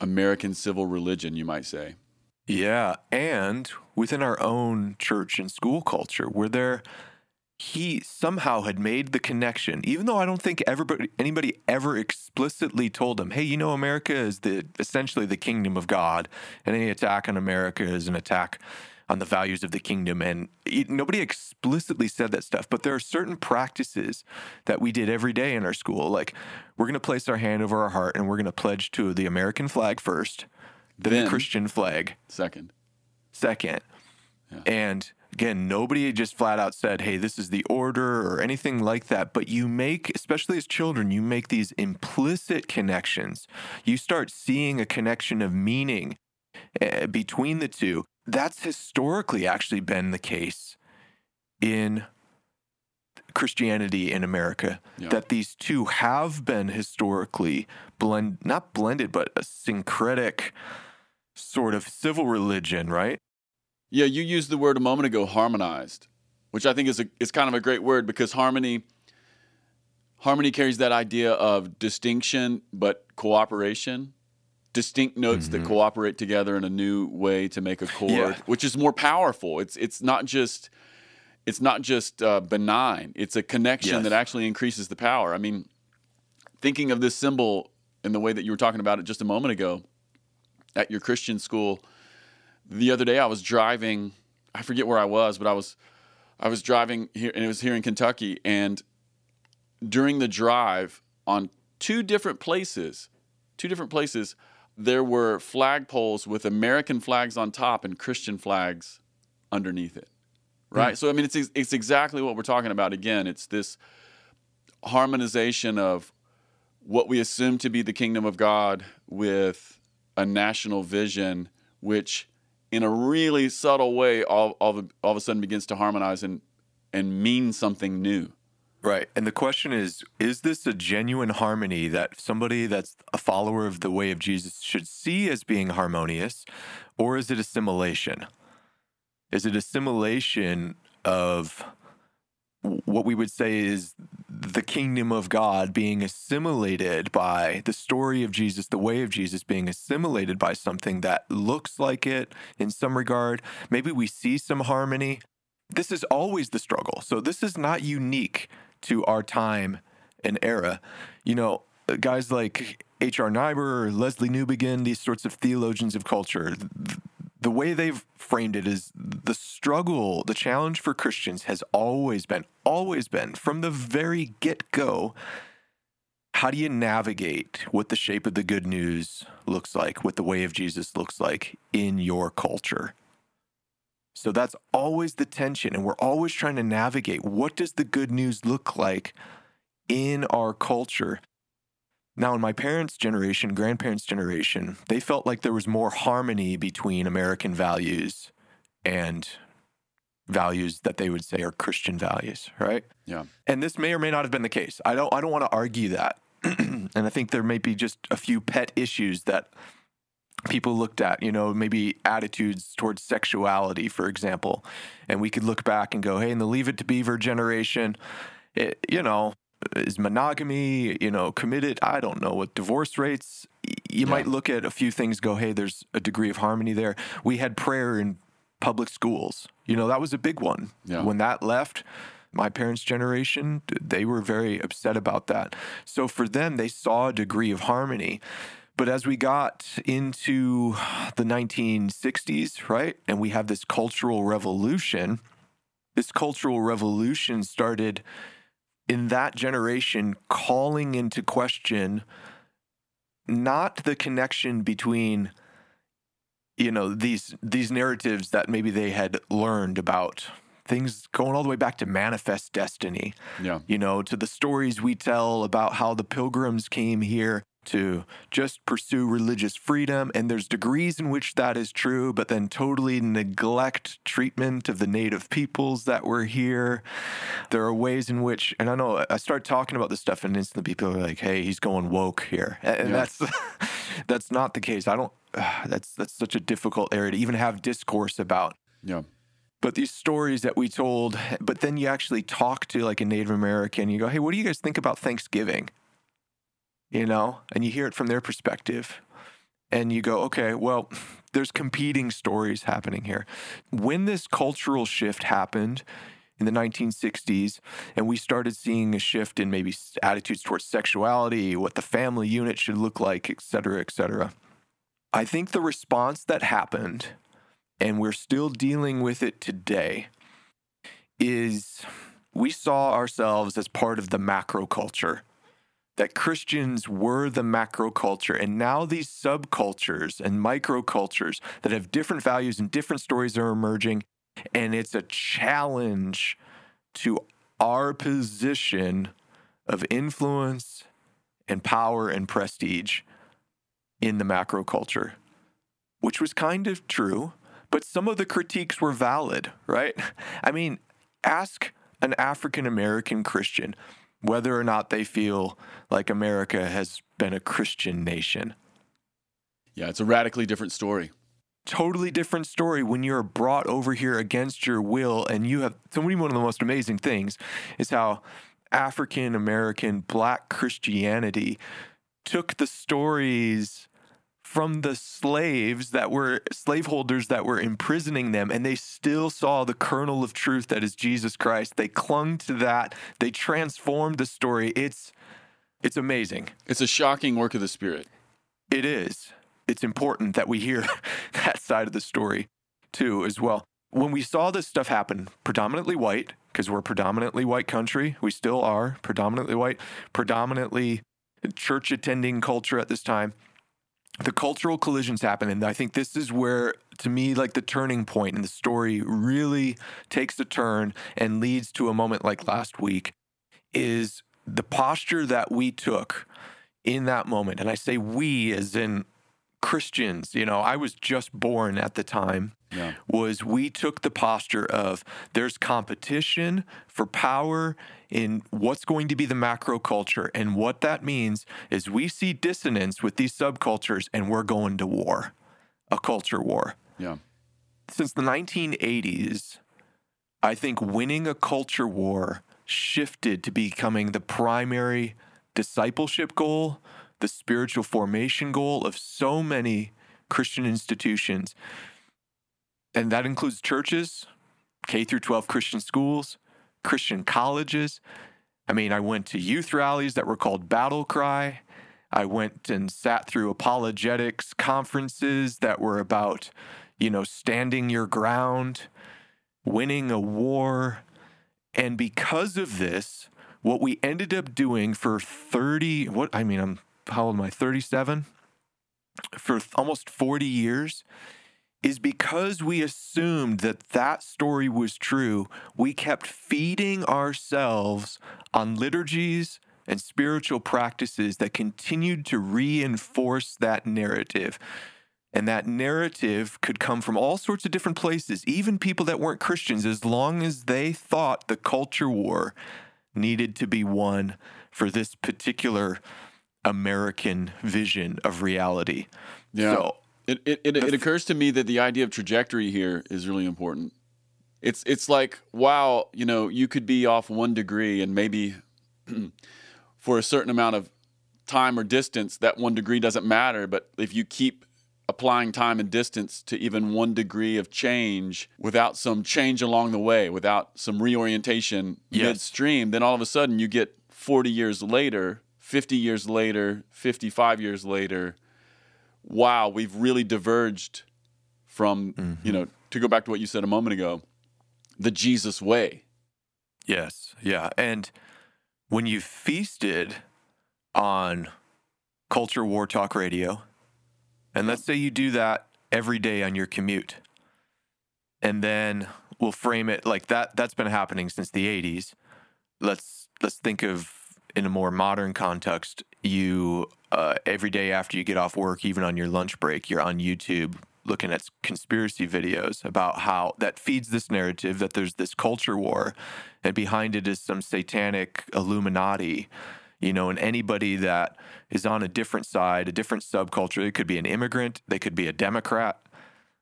American civil religion, you might say. Yeah. And within our own church and school culture, where there, he somehow had made the connection, even though I don't think everybody, anybody ever explicitly told him, hey, you know, America is the essentially the kingdom of God, and any attack on America is an attack on the values of the kingdom. And it, nobody explicitly said that stuff, but there are certain practices that we did every day in our school. Like, we're going to place our hand over our heart and we're going to pledge to the American flag first, then, Then- the Christian flag Second. second. Yeah. And again, nobody just flat out said, hey, this is the order or anything like that. But you make, especially as children, you make these implicit connections. You start seeing a connection of meaning uh, between the two. That's historically actually been the case in Christianity in America. Yeah. That these two have been historically blend, not blended, but a syncretic sort of civil religion, right? Yeah, you used the word a moment ago, harmonized, which I think is a is kind of a great word because harmony harmony carries that idea of distinction but cooperation. Distinct notes that cooperate together in a new way to make a chord, Yeah. which is more powerful. It's it's not just it's not just uh, benign. It's a connection Yes. that actually increases the power. I mean, thinking of this symbol in the way that you were talking about it just a moment ago at your Christian school. The other day I was driving, I forget where I was, but I was I was driving here and it was here in Kentucky and during the drive on two different places, two different places, there were flagpoles with American flags on top and Christian flags underneath it. Right? Mm. So I mean it's it's exactly what we're talking about again. It's this harmonization of what we assume to be the kingdom of God with a national vision, which in a really subtle way all, all, of, all of a sudden begins to harmonize and, and mean something new. Right. And the question is is this a genuine harmony that somebody that's a follower of the way of Jesus should see as being harmonious, or is it assimilation? Is it assimilation of what we would say is the kingdom of God being assimilated by the story of Jesus, the way of Jesus being assimilated by something that looks like it in some regard. Maybe we see some harmony. This is always the struggle. So this is not unique to our time and era. You know, guys like H.R. Niebuhr or Lesslie Newbigin, these sorts of theologians of culture, the way they've framed it is the struggle, the challenge for Christians has always been, always been from the very get go. How do you navigate what the shape of the good news looks like, what the way of Jesus looks like in your culture? So that's always the tension. And we're always trying to navigate what does the good news look like in our culture? Now, in my parents' generation, grandparents' generation, they felt like there was more harmony between American values and values that they would say are Christian values, right? Yeah. And this may or may not have been the case. I don't I don't want to argue that. and I think there may be just a few pet issues that people looked at, you know, maybe attitudes towards sexuality, for example. And we could look back and go, hey, in the Leave It to Beaver generation, it, you know, is monogamy, you know, committed? I don't know what divorce rates. You yeah. might look at a few things, go, hey, there's a degree of harmony there. We had prayer in public schools. You know, that was a big one. Yeah. When that left, my parents' generation, they were very upset about that. So for them, they saw a degree of harmony. But as we got into the 1960s, right, and we have this cultural revolution, this cultural revolution started in that generation calling into question not the connection between you know these these narratives that maybe they had learned about things going all the way back to manifest destiny yeah. you know to the stories we tell about how the pilgrims came here to just pursue religious freedom. And there's degrees in which that is true, but then totally neglect treatment of the native peoples that were here. There are ways in which, and I know I start talking about this stuff, and instantly people are like, "Hey, he's going woke here," and yeah. that's that's not the case. I don't. Uh, that's that's such a difficult area to even have discourse about. Yeah but these stories that we told but then you actually talk to like a native american you go hey what do you guys think about thanksgiving you know, and you hear it from their perspective. And you go, okay, well, there's competing stories happening here. When this cultural shift happened in the 1960s, and we started seeing a shift in maybe attitudes towards sexuality, what the family unit should look like, et cetera, et cetera. I think the response that happened, and we're still dealing with it today, is we saw ourselves as part of the macro culture that Christians were the macro culture. And now these subcultures and microcultures that have different values and different stories are emerging. And it's a challenge to our position of influence and power and prestige in the macro culture, which was kind of true, but some of the critiques were valid, right? I mean, ask an African American Christian whether or not they feel like America has been a Christian nation. Yeah, it's a radically different story. Totally different story when you're brought over here against your will. And you have, so me, one of the most amazing things is how African American black Christianity took the stories from the slaves that were slaveholders that were imprisoning them and they still saw the kernel of truth that is Jesus Christ. They clung to that. They transformed the story. It's It's amazing. It's a shocking work of the Spirit. It is. It's important that we hear that side of the story too, as well. When we saw this stuff happen, predominantly white, because we're a predominantly white country, we still are predominantly white, predominantly church attending culture at this time. The cultural collisions happen. And I think this is where, to me, like the turning point in the story really takes a turn and leads to a moment like last week is the posture that we took in that moment. And I say we as in Christians, you know, I was just born at the time, Yeah. was we took the posture of there's competition for power in what's going to be the macro culture. And what that means is we see dissonance with these subcultures and we're going to war, a culture war. Yeah. Since the 1980s, I think winning a culture war shifted to becoming the primary discipleship goal, the spiritual formation goal of so many Christian institutions. And that includes churches, K through 12 Christian schools, Christian colleges. I mean, I went to youth rallies that were called Battle Cry. I went and sat through apologetics conferences that were about, you know, standing your ground, winning a war. And because of this, what we ended up doing for 30, what, I mean, I'm, how old am I? 37? For almost 40 years is because we assumed that that story was true, we kept feeding ourselves on liturgies and spiritual practices that continued to reinforce that narrative. And that narrative could come from all sorts of different places, even people that weren't Christians, as long as they thought the culture war needed to be won for this particular American vision of reality. Yeah. So It it, it, it occurs to me that the idea of trajectory here is really important. It's it's like wow, you know, you could be off one degree and maybe for a certain amount of time or distance, that one degree doesn't matter. But if you keep applying time and distance to even one degree of change without some change along the way, without some reorientation Yes. midstream, then all of a sudden you get 40 years later, 50 years later, 55 years later, wow, we've really diverged from, you know, mm-hmm. to go back to what you said a moment ago, the Jesus way. Yes, yeah. And when you feasted on Culture War Talk Radio, and let's say you do that every day on your commute, and then we'll frame it like that that's been happening since the 80s. Let's let's think of in a more modern context, you uh, every day after you get off work, even on your lunch break, you're on YouTube looking at conspiracy videos about how that feeds this narrative that there's this culture war and behind it is some satanic illuminati you know and anybody that is on a different side a different subculture. It could be an immigrant they could be a democrat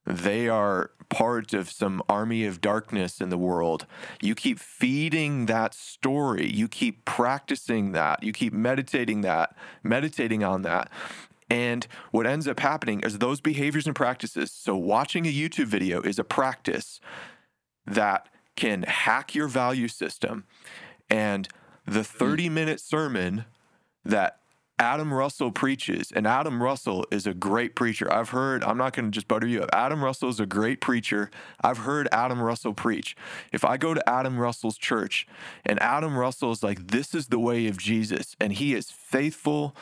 they are part of some army of darkness in the world. You keep feeding that story. You keep practicing that. You keep meditating that, meditating on that. And what ends up happening is those behaviors and practices. So, watching a YouTube video is a practice that can hack your value system. And the 30 minute sermon that Adam Russell preaches, and Adam Russell is a great preacher. I've heard, I'm not going to just butter you up. Adam Russell is a great preacher. I've heard Adam Russell preach. If I go to Adam Russell's church and Adam Russell is like, this is the way of Jesus, and he is faithful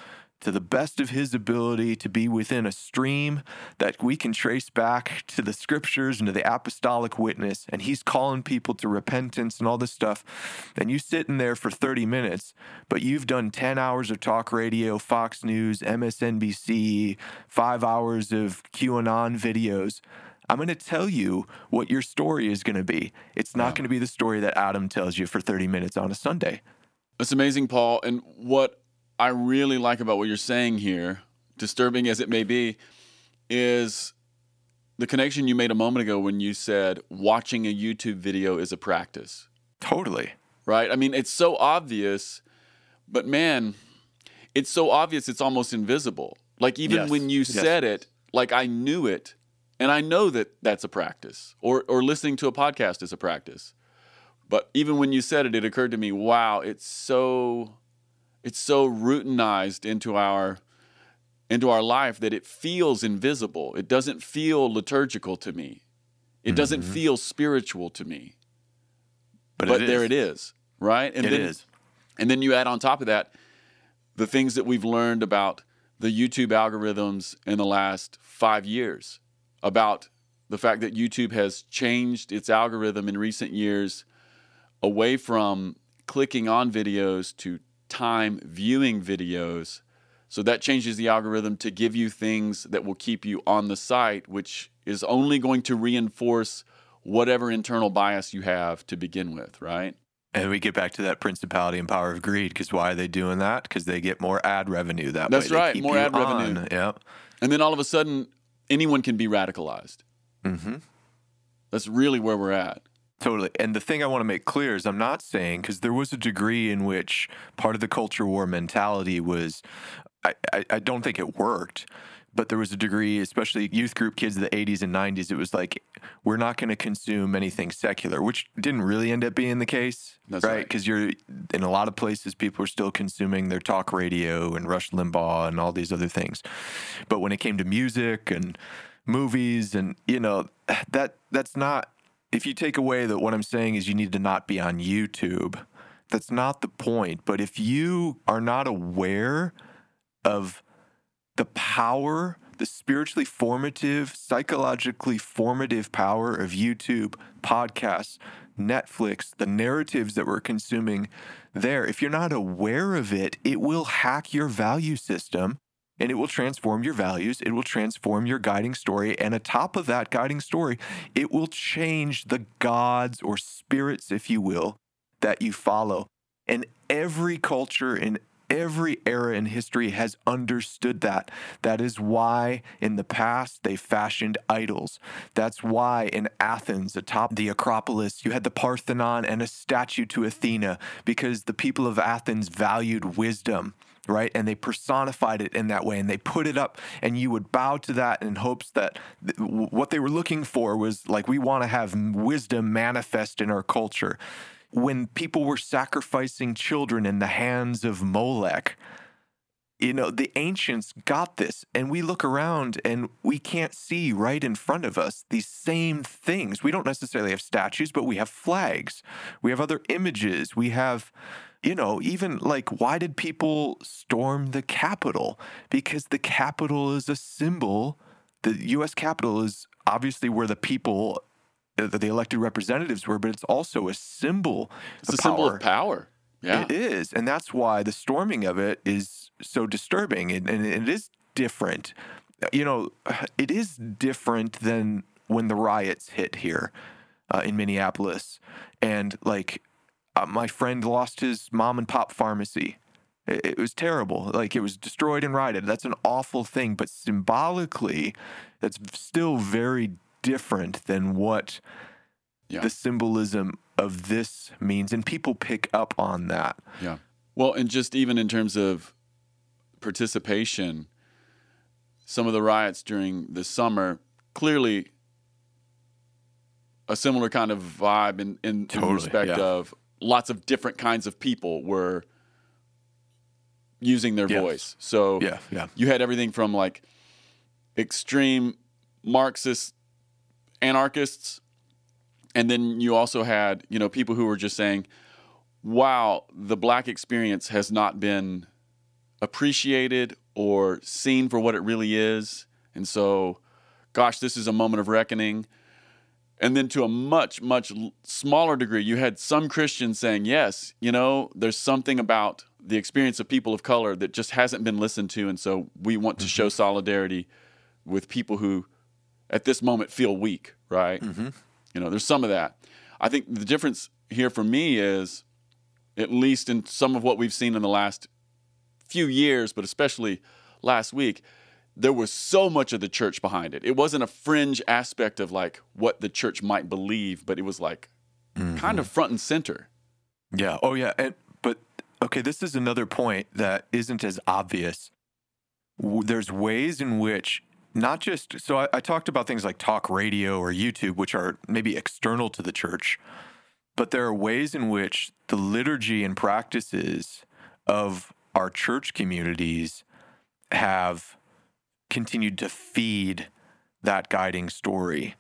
to the best of his ability to be within a stream that we can trace back to the scriptures and to the apostolic witness. And he's calling people to repentance and all this stuff. And you sit in there for 30 minutes, but you've done 10 hours of talk radio, Fox News, MSNBC, five hours of QAnon videos. I'm going to tell you what your story is going to be. It's not going to be the story that Adam tells you for 30 minutes on a Sunday. It's amazing, Paul. And what I really like about what you're saying here, disturbing as it may be, is the connection you made a moment ago when you said watching a YouTube video is a practice, Totally. right? I mean, it's so obvious, but man, it's so obvious it's almost invisible. Like even Yes. when you Yes. said it, like I knew it, and I know that that's a practice, or or listening to a podcast is a practice. But even when you said it, it occurred to me, wow, it's so it's so routinized into our into our life that it feels invisible. It doesn't feel liturgical to me. It mm-hmm. doesn't feel spiritual to me. But, but it there it is, right? And it then, is. And then you add on top of that the things that we've learned about the YouTube algorithms in the last five years, about the fact that YouTube has changed its algorithm in recent years away from clicking on videos to time viewing videos. So that changes the algorithm to give you things that will keep you on the site, which is only going to reinforce whatever internal bias you have to begin with, right? And we get back to that principality and power of greed because why are they doing that? Because they get more ad revenue that That's way. That's right, more ad on. revenue. Yep. And then all of a sudden, anyone can be radicalized. Mm-hmm. That's really where we're at. Totally. And the thing I want to make clear is I'm not saying, because there was a degree in which part of the culture war mentality was, I, I, I don't think it worked but there was a degree, especially youth group kids of the 80s and 90s, it was like, we're not going to consume anything secular, which didn't really end up being the case. That's right. Because you're in a lot of places, people are still consuming their talk radio and Rush Limbaugh and all these other things. But when it came to music and movies, and, you know, that that's not, if you take away that what I'm saying is you need to not be on YouTube, that's not the point. But if you are not aware of, the power, the spiritually formative, psychologically formative power of YouTube, podcasts, Netflix, the narratives that we're consuming there, if you're not aware of it, it will hack your value system and it will transform your values. It will transform your guiding story. And atop of that guiding story, it will change the gods or spirits, if you will, that you follow. And every culture in every era in history has understood that. That is why in the past they fashioned idols. That's why in Athens, atop the Acropolis, you had the Parthenon and a statue to Athena because the people of Athens valued wisdom right? And they personified it in that way and they put it up, and you would bow to that in hopes that th- what they were looking for was like, we want to have wisdom manifest in our culture when people were sacrificing children in the hands of Molech. You know, the ancients got this, and we look around and we can't see right in front of us these same things. We don't necessarily have statues, but we have flags, we have other images, we have you know, even like, why did people storm the Capitol? Because the Capitol is a symbol. The U.S. Capitol is obviously where the people uh, the elected representatives were, but it's also a symbol. It's a power. symbol of power. Yeah, it is, and that's why the storming of it is so disturbing, and, and it is different. You know, it is different than when the riots hit here uh, in Minneapolis, and like uh, my friend lost his mom and pop pharmacy. It, it was terrible. Like it was destroyed and rioted. That's an awful thing, but symbolically, that's still very different than what yeah. the symbolism of this means. And people pick up on that. Yeah. Well, and just even in terms of participation, some of the riots during the summer clearly a similar kind of vibe in, in, totally, in respect yeah. of lots of different kinds of people were using their yes. voice. So yeah, yeah. you had everything from like extreme Marxist anarchists, and then you also had you know people who were just saying, "Wow, the black experience has not been appreciated or seen for what it really is," and so, gosh, this is a moment of reckoning. And then to a much, much smaller degree, you had some Christians saying, yes, you know, there's something about the experience of people of color that just hasn't been listened to. And so we want to show mm-hmm. solidarity with people who at this moment feel weak, right? Mm-hmm. You know, there's some of that. I think the difference here for me is, at least in some of what we've seen in the last few years, but especially last week, there was so much of the church behind it. It wasn't a fringe aspect of like what the church might believe, but it was like mm-hmm. kind of front and center. Yeah. Oh, yeah. And, but okay, this is another point that isn't as obvious. There's ways in which not just so I, I, talked about things like talk radio or YouTube, which are maybe external to the church, but there are ways in which the liturgy and practices of our church communities have continued to feed that guiding story.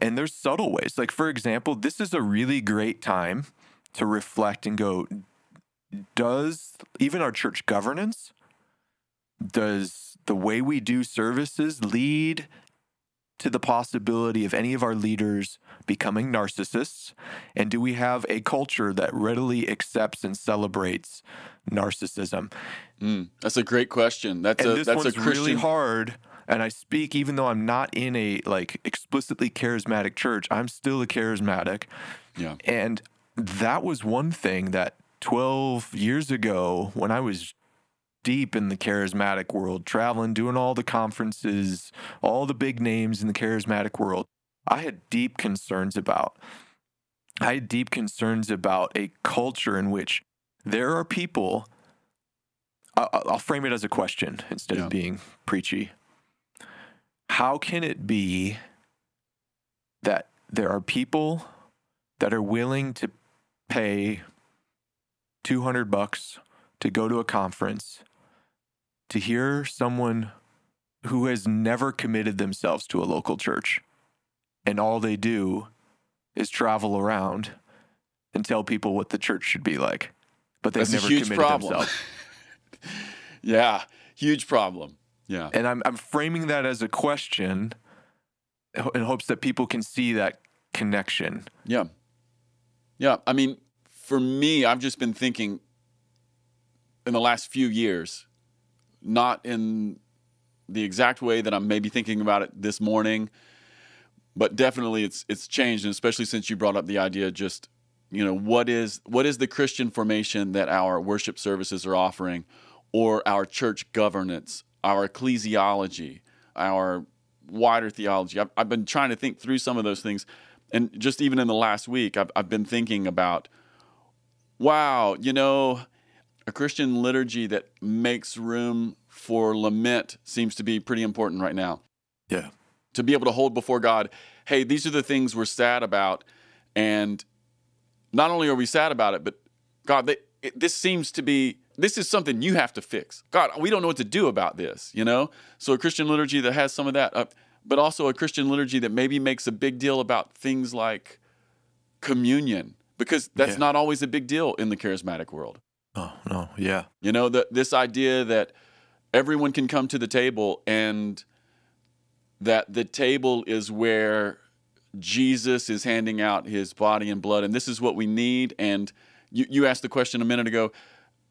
And there's subtle ways. Like, for example, this is a really great time to reflect and go, does even our church governance, does the way we do services lead to the possibility of any of our leaders becoming narcissists? And do we have a culture that readily accepts and celebrates narcissism? Mm, that's a great question. That's and a that's a Christian. really hard. And I speak even though I'm not in a like explicitly charismatic church, I'm still a charismatic. Yeah. And that was one thing that 12 years ago when I was deep in the charismatic world, traveling, doing all the conferences, all the big names in the charismatic world, I had deep concerns about. I had deep concerns about a culture in which there are people. I'll frame it as a question instead Yeah. of being preachy. How can it be that there are people that are willing to pay 200 bucks to go to a conference to hear someone who has never committed themselves to a local church and all they do is travel around and tell people what the church should be like but they've That's a never huge committed problem. themselves Yeah, huge problem. Yeah. and I'm, I'm framing that as a question in hopes that people can see that connection Yeah. Yeah. I mean, for me, I've just been thinking in the last few years, not in the exact way that I'm maybe thinking about it this morning, but definitely it's it's changed, and especially since you brought up the idea just you know what is what is the Christian formation that our worship services are offering, or our church governance, our ecclesiology, our wider theology. I've, I've been trying to think through some of those things, and just even in the last week, I've, I've been thinking about, wow, you know, a Christian liturgy that makes room for lament seems to be pretty important right now yeah to be able to hold before God, hey, these are the things we're sad about, and not only are we sad about it, but God, they, it, this seems to be this is something you have to fix. God, we don't know what to do about this, you know. So a Christian liturgy that has some of that, uh, but also a Christian liturgy that maybe makes a big deal about things like communion, because that's Yeah. not always a big deal in the charismatic world. Oh no yeah You know, the, this idea that everyone can come to the table and that the table is where Jesus is handing out his body and blood, and this is what we need. And you, you asked the question a minute ago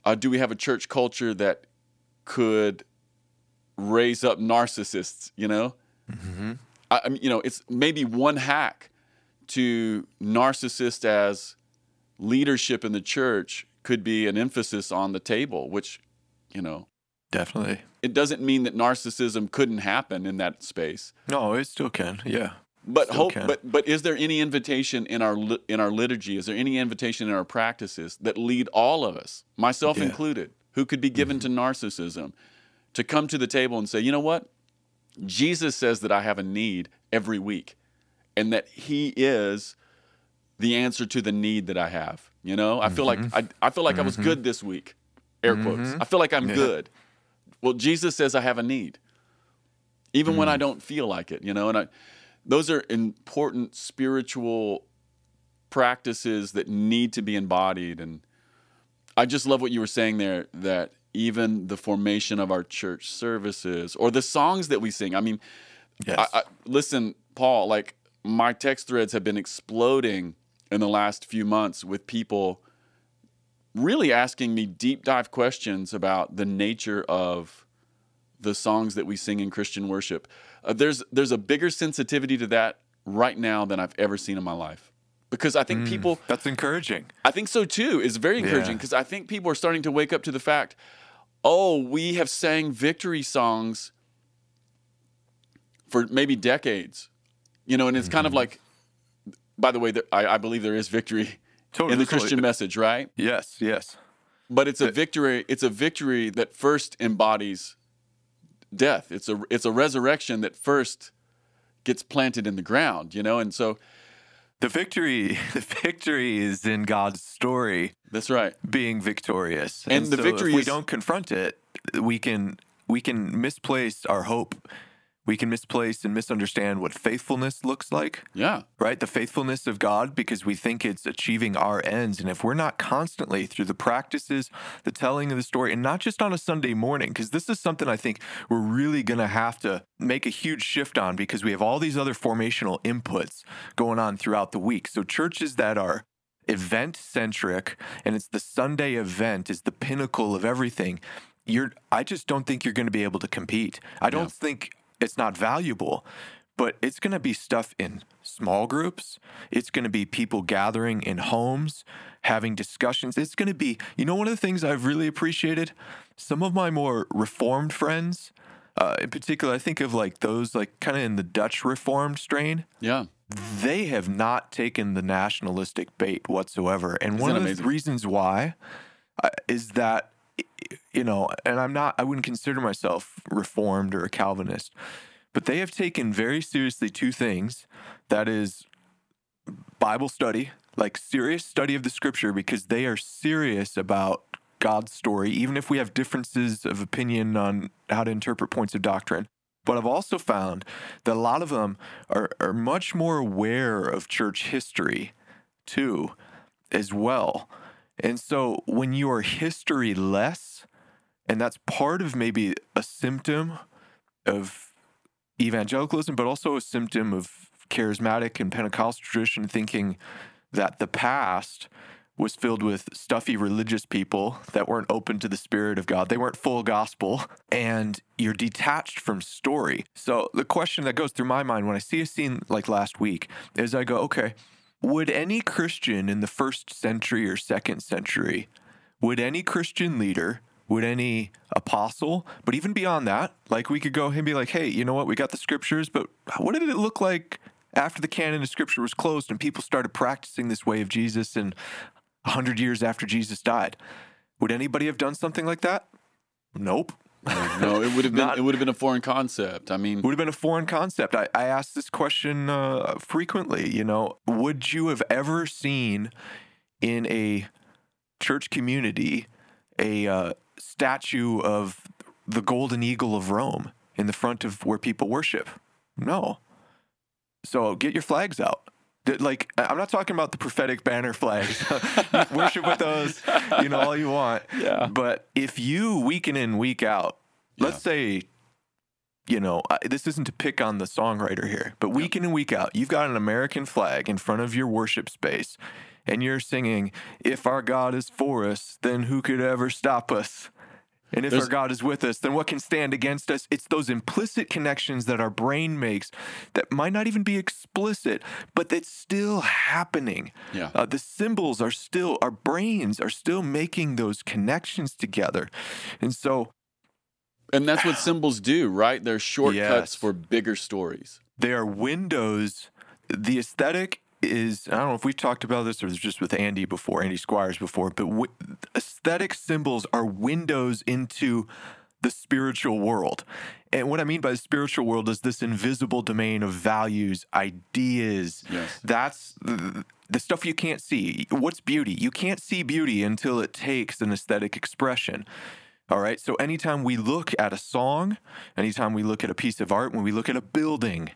uh, do we have a church culture that could raise up narcissists, you know? I, I mean, you know, it's maybe one hack to narcissist as leadership in the church could be an emphasis on the table, which, you know, definitely it doesn't mean that narcissism couldn't happen in that space. no it still can yeah But Still hope, can. but but is there any invitation in our in our liturgy? Is there any invitation in our practices that lead all of us, myself Yeah. included, who could be given mm-hmm. to narcissism, to come to the table and say, you know what, Jesus says that I have a need every week, and that He is the answer to the need that I have. You know, I feel like mm-hmm. I, I feel like I was mm-hmm. good this week, air mm-hmm. quotes. I feel like I'm Yeah. good. Well, Jesus says I have a need, even when I mm. don't feel like it. You know, and I, those are important spiritual practices that need to be embodied. And I just love what you were saying there that even the formation of our church services or the songs that we sing. I mean, yes I, I, listen, Paul, like my text threads have been exploding in the last few months with people really asking me deep dive questions about the nature of the songs that we sing in Christian worship. Uh, there's there's a bigger sensitivity to that right now than I've ever seen in my life. Because I think people that's encouraging I think so too. It's very encouraging Yeah. because I think people are starting to wake up to the fact, oh, we have sang victory songs for maybe decades, you know, and it's Mm-hmm. kind of like, by the way, there, I, I believe there is victory Totally, in the totally. Christian message, right? yes yes But it's a victory. It's a victory that first embodies death. It's a it's a resurrection that first gets planted in the ground, you know, and so The victory, the victory is in God's story That's right. being victorious. And the so victory if we is- don't confront it, we can we can misplace our hope. We can misplace and misunderstand what faithfulness looks like, Yeah. right? The faithfulness of God because we think it's achieving our ends. And if we're not constantly through the practices, the telling of the story, and not just on a Sunday morning, because this is something I think we're really going to have to make a huge shift on because we have all these other formational inputs going on throughout the week. So churches that are event centric and it's the Sunday event is the pinnacle of everything. You're I just don't think you're going to be able to compete. I don't think it's not valuable, but it's going to be stuff in small groups. It's going to be people gathering in homes, having discussions. It's going to be, you know, one of the things I've really appreciated? Some of my more reformed friends, uh, in particular, I think of like those like kind of in the Dutch reformed strain Yeah. they have not taken the nationalistic bait whatsoever. And one that of the amazing? reasons why uh, is that, you know, and I'm not, I wouldn't consider myself reformed or a Calvinist, but they have taken very seriously two things that is Bible study, like serious study of the scripture, because they are serious about God's story, even if we have differences of opinion on how to interpret points of doctrine. But I've also found that a lot of them are, are much more aware of church history too, as well. And so when you are history less, and that's part of maybe a symptom of evangelicalism, but also a symptom of charismatic and Pentecostal tradition thinking that the past was filled with stuffy religious people that weren't open to the spirit of God. They weren't full gospel, and you're detached from story. So the question that goes through my mind when I see a scene like last week is I go, okay, would any Christian in the first century or second century, would any Christian leader, would any apostle, but even beyond that, like we could go and be like, hey, you know what? We got the scriptures, but what did it look like after the canon of scripture was closed and people started practicing this way of Jesus and 100 years after Jesus died? Would anybody have done something like that? Nope. No, it would have been Not- it would have been a foreign concept. I mean, would have been a foreign concept. I, I ask this question uh, frequently. You know, would you have ever seen in a church community a uh, statue of the golden eagle of Rome in the front of where people worship? No. So get your flags out. Th- Like I- I'm not talking about the prophetic banner flags. Worship with those, you know, all you want. Yeah. But if you week in and week out, let's say you know, I, this isn't to pick on the songwriter here, but week in and week out, you've got an American flag in front of your worship space, and you're singing, If our God is for us, then who could ever stop us? And if There's- our God is with us, then what can stand against us? It's those implicit connections that our brain makes that might not even be explicit, but that's still happening. Yeah. Uh, the symbols are still, our brains are still making those connections together. And so and that's what symbols do, right? They're shortcuts Yes. for bigger stories. they are windows. The aesthetic is, I don't know if we've talked about this or just with Andy before, Andy Squires before, but wi- aesthetic symbols are windows into the spiritual world. And what I mean by the spiritual world is this invisible domain of values, ideas. Yes. That's the, the stuff you can't see. What's beauty? You can't see beauty until it takes an aesthetic expression. All right. So anytime we look at a song, anytime we look at a piece of art, when we look at a building,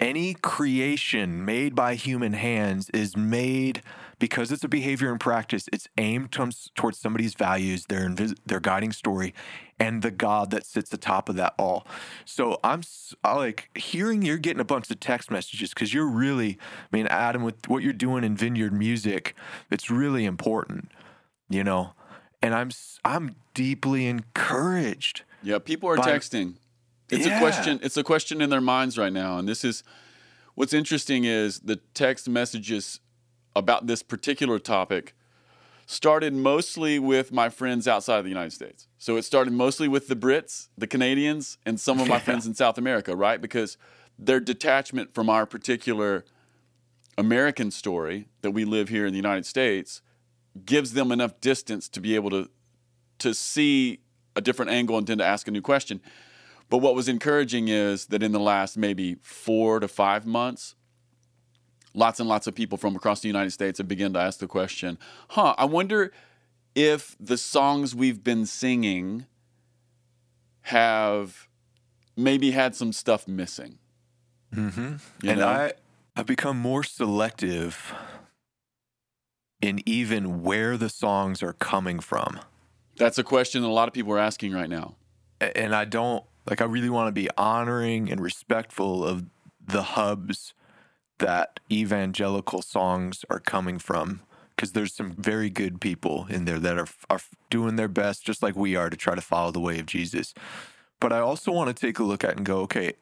any creation made by human hands is made because it's a behavior and practice. It's aimed toms- um, towards somebody's values, their invis- their guiding story, and the God that sits atop of that all. So I'm s- I like hearing you're getting a bunch of text messages because you're really, I mean, Adam, with what you're doing in Vineyard Music, it's really important, you know. And I'm s- I'm deeply encouraged. Yeah, people are By- texting. It's Yeah. a question. It's a question in their minds right now, and this is what's interesting is the text messages about this particular topic started mostly with my friends outside of the United States. So it started mostly with the Brits, the Canadians, and some of my friends in South America, right? Because their detachment from our particular American story that we live here in the United States gives them enough distance to be able to to see a different angle and then to ask a new question. But what was encouraging is that in the last maybe four to five months, lots and lots of people from across the United States have begun to ask the question, huh, I wonder if the songs we've been singing have maybe had some stuff missing. Mm-hmm. You and know? I, I've become more selective in even where the songs are coming from. That's a question that a lot of people are asking right now. And I don't, like, I really want to be honoring and respectful of the hubs that evangelical songs are coming from. Because there's some very good people in there that are, are doing their best, just like we are, to try to follow the way of Jesus. But I also want to take a look at and go, okay,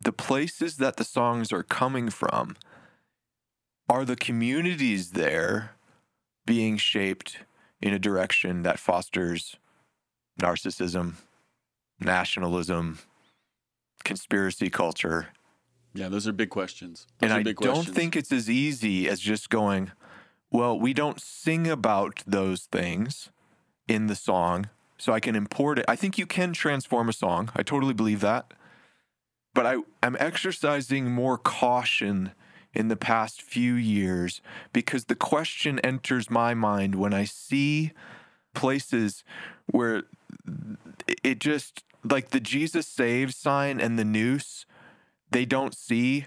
the places that the songs are coming from are the communities there being shaped in a direction that fosters narcissism, nationalism, conspiracy culture. Yeah, those are big questions. Those and are I big don't think it's as easy as just going, well, we don't sing about those things in the song, so I can import it. I think you can transform a song. I totally believe that. But I, I'm exercising more caution in the past few years because the question enters my mind when I see places where it just like the Jesus saves sign and the noose, they don't see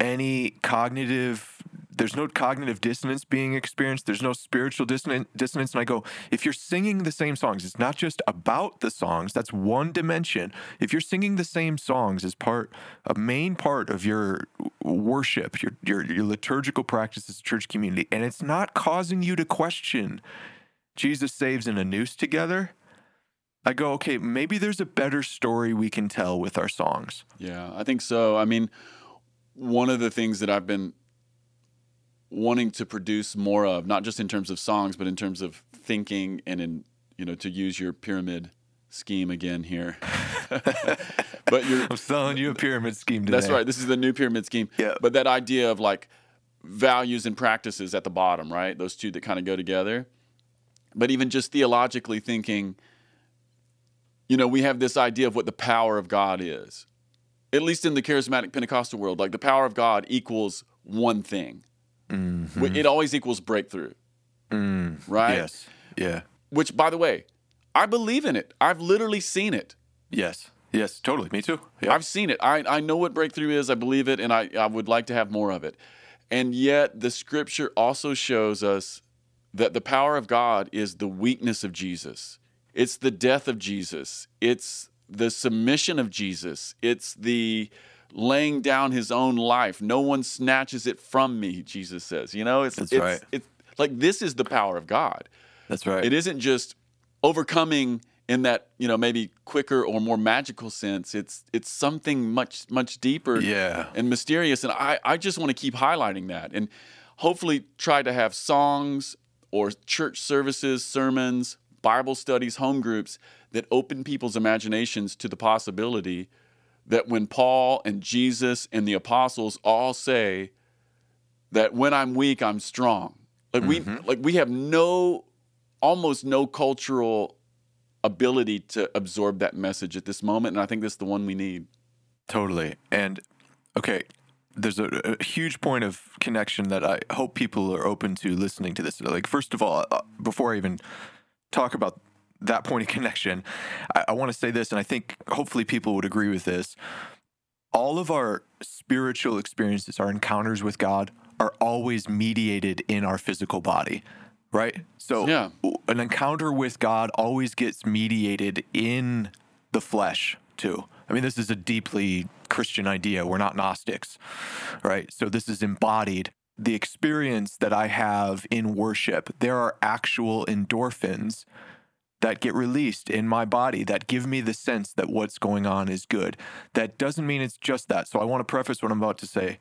any cognitive there's no cognitive dissonance being experienced. There's no spiritual dissonance. And i go if you're singing the same songs it's not just about the songs that's one dimension. If you're singing the same songs as part a main part of your worship your your, your liturgical practice as a church community and it's not causing you to question jesus saves and a noose together i go okay maybe there's a better story we can tell with our songs Yeah, I think so. I mean, one of the things that I've been wanting to produce more of, not just in terms of songs, but in terms of thinking and in, you know, to use your pyramid scheme again here. but you're, i'm selling you a pyramid scheme today that's right. This is the new pyramid scheme. Yeah. But that idea of like values and practices at the bottom, right? Those two that kind of go together. But even just theologically thinking, you know, we have this idea of what the power of God is. At least in the charismatic Pentecostal world, like the power of God equals one thing. Mhm. It always equals breakthrough, Mm, right? Yes. Yeah. Which, by the way, I believe in it. I've literally seen it. Yes. Yes. Totally. Me too. Yeah. I've seen it. I, I know what breakthrough is. I believe it, and I, I would like to have more of it. And yet, the scripture also shows us that the power of God is the weakness of Jesus, it's the death of Jesus, it's the submission of Jesus, it's the laying down his own life. No one snatches it from me, Jesus says. You know, it's, That's it's, right. it's like this is the power of God. That's right. It isn't just overcoming in that you know maybe quicker or more magical sense. It's it's something much much deeper Yeah. and mysterious. And I I just want to keep highlighting that and hopefully try to have songs or church services, sermons, Bible studies, home groups that open people's imaginations to the possibility that when Paul and Jesus and the apostles all say that when I'm weak, I'm strong. Like we like we have no almost no cultural ability to absorb that message at this moment, and I think that's the one we need. Totally. And okay, there's a, a huge point of connection that I hope people are open to listening to this. Like, first of all, uh, before I even talk about that point of connection, I, I want to say this, and I think hopefully people would agree with this. All of our spiritual experiences, our encounters with God, are always mediated in our physical body, right? So, Yeah. an encounter with God always gets mediated in the flesh, too. I mean, this is a deeply Christian idea. We're not Gnostics, right? So, this is embodied. The experience that I have in worship, there are actual endorphins that get released in my body that give me the sense that what's going on is good. That doesn't mean it's just that. So, I want to preface what I'm about to say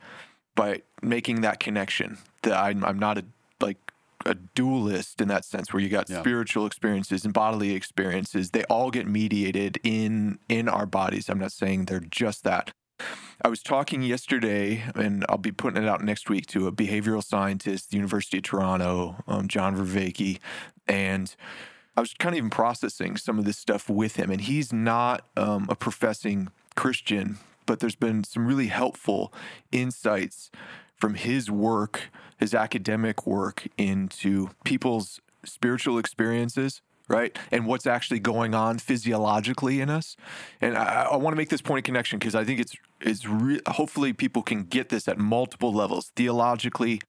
by making that connection that I'm, I'm not a like a dualist in that sense where you got Yeah. spiritual experiences and bodily experiences they all get mediated in in our bodies i'm not saying they're just that i was talking yesterday and i'll be putting it out next week to a behavioral scientist university of toronto um, john vervaeke and i was kind of even processing some of this stuff with him and he's not um, a professing christian but there's been some really helpful insights from his work, his academic work, into people's spiritual experiences, right? And what's actually going on physiologically in us. And I, I want to make this point of connection because I think it's it's re- hopefully people can get this at multiple levels, theologically,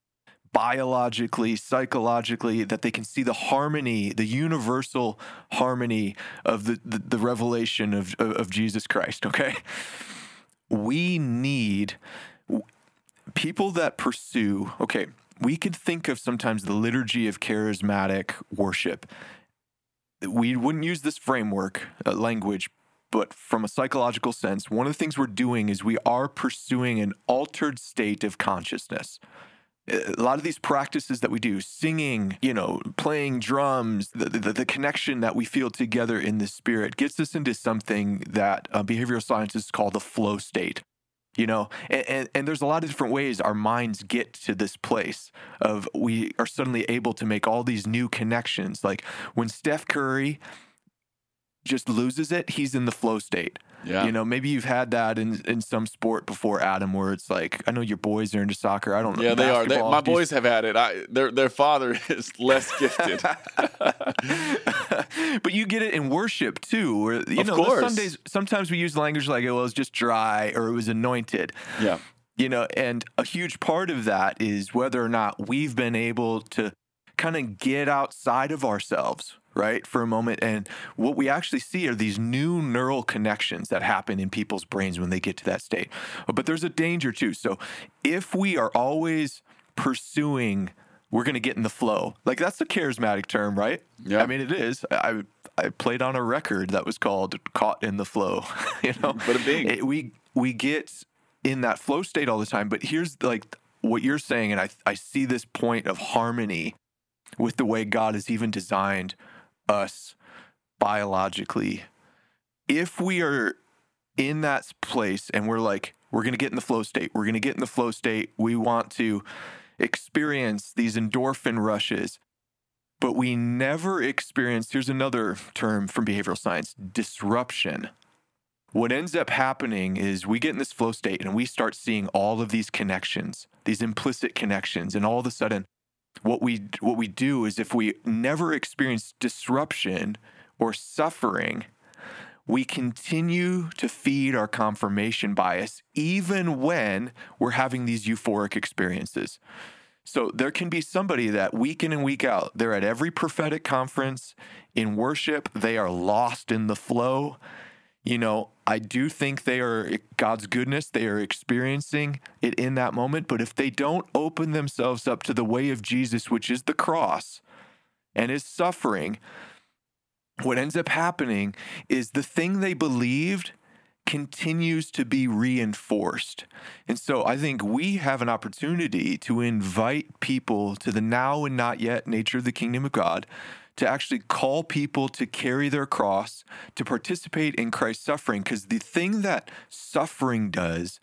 biologically, psychologically, that they can see the harmony, the universal harmony of the, the, the revelation of, of, of Jesus Christ, okay? We need people that pursue, okay, we could think of sometimes the liturgy of charismatic worship. We wouldn't use this framework, uh, language, but from a psychological sense, one of the things we're doing is we are pursuing an altered state of consciousness. A lot of these practices that we do singing you know playing drums the, the, the, connection that we feel together in the spirit gets us into something that uh, behavioral scientists call the flow state you know and, and, and there's a lot of different ways our minds get to this place of we are suddenly able to make all these new connections. Like when steph curry just loses it he's in the flow state yeah. You know, maybe you've had that in, in some sport before, Adam, where it's like, I know your boys are into soccer. I don't know. Yeah, they are. They, my boys have had it. I, their, their father is less gifted. but you get it in worship too, where, you of know, course. Sometimes we use language like, well, it was just dry or it was anointed. Yeah. You know, and a huge part of that is whether or not we've been able to kind of get outside of ourselves right, for a moment. And what we actually see are these new neural connections that happen in people's brains when they get to that state. But there's a danger too. So if we are always pursuing, we're going to get in the flow. Like that's a charismatic term, right? Yeah. I mean, it is. I I played on a record that was called "Caught in the Flow." you know, but a big it, we we get in that flow state all the time. But here's like what you're saying, and I I see this point of harmony with the way God has even designed us biologically. If we are in that place and we're like, we're going to get in the flow state, we're going to get in the flow state, we want to experience these endorphin rushes, but we never experience, here's another term from behavioral science disruption. What ends up happening is we get in this flow state and we start seeing all of these connections, these implicit connections, and all of a sudden what we what we do is if we never experience disruption or suffering, we continue to feed our confirmation bias even when we're having these euphoric experiences. So there can be somebody that week in and week out, they're at every prophetic conference in worship, they are lost in the flow you know, I do think they are eh, God's goodness. They are experiencing it in that moment. But if they don't open themselves up to the way of Jesus, which is the cross and his suffering, what ends up happening is the thing they believed continues to be reinforced. And so I think we have an opportunity to invite people to the now and not yet nature of the kingdom of God to actually call people to carry their cross, to participate in Christ's suffering. Because the thing that suffering does,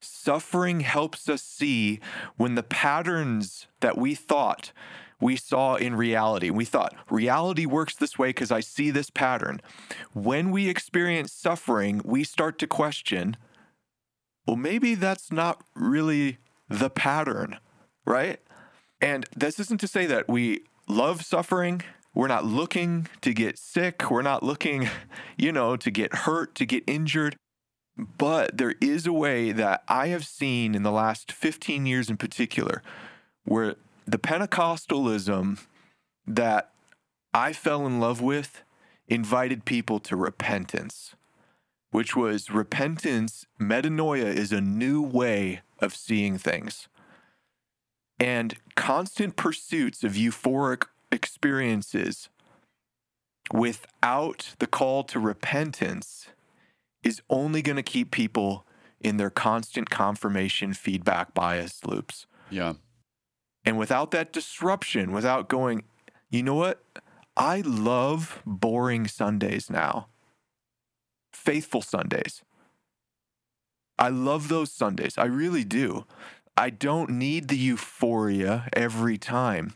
suffering helps us see when the patterns that we thought we saw in reality. We thought reality works this way because I see this pattern. When we experience suffering, we start to question well, maybe that's not really the pattern, right? And this isn't to say that we love suffering we're not looking to get sick. We're not looking, you know, to get hurt, to get injured. But there is a way that I have seen in the last 15 years in particular where the Pentecostalism that I fell in love with invited people to repentance, which was repentance, metanoia is a new way of seeing things. And constant pursuits of euphoric experiences without the call to repentance is only going to keep people in their constant confirmation feedback bias loops. Yeah. And without that disruption, without going, you know what? I love boring Sundays now. Faithful Sundays. I love those Sundays. I really do. I don't need the euphoria every time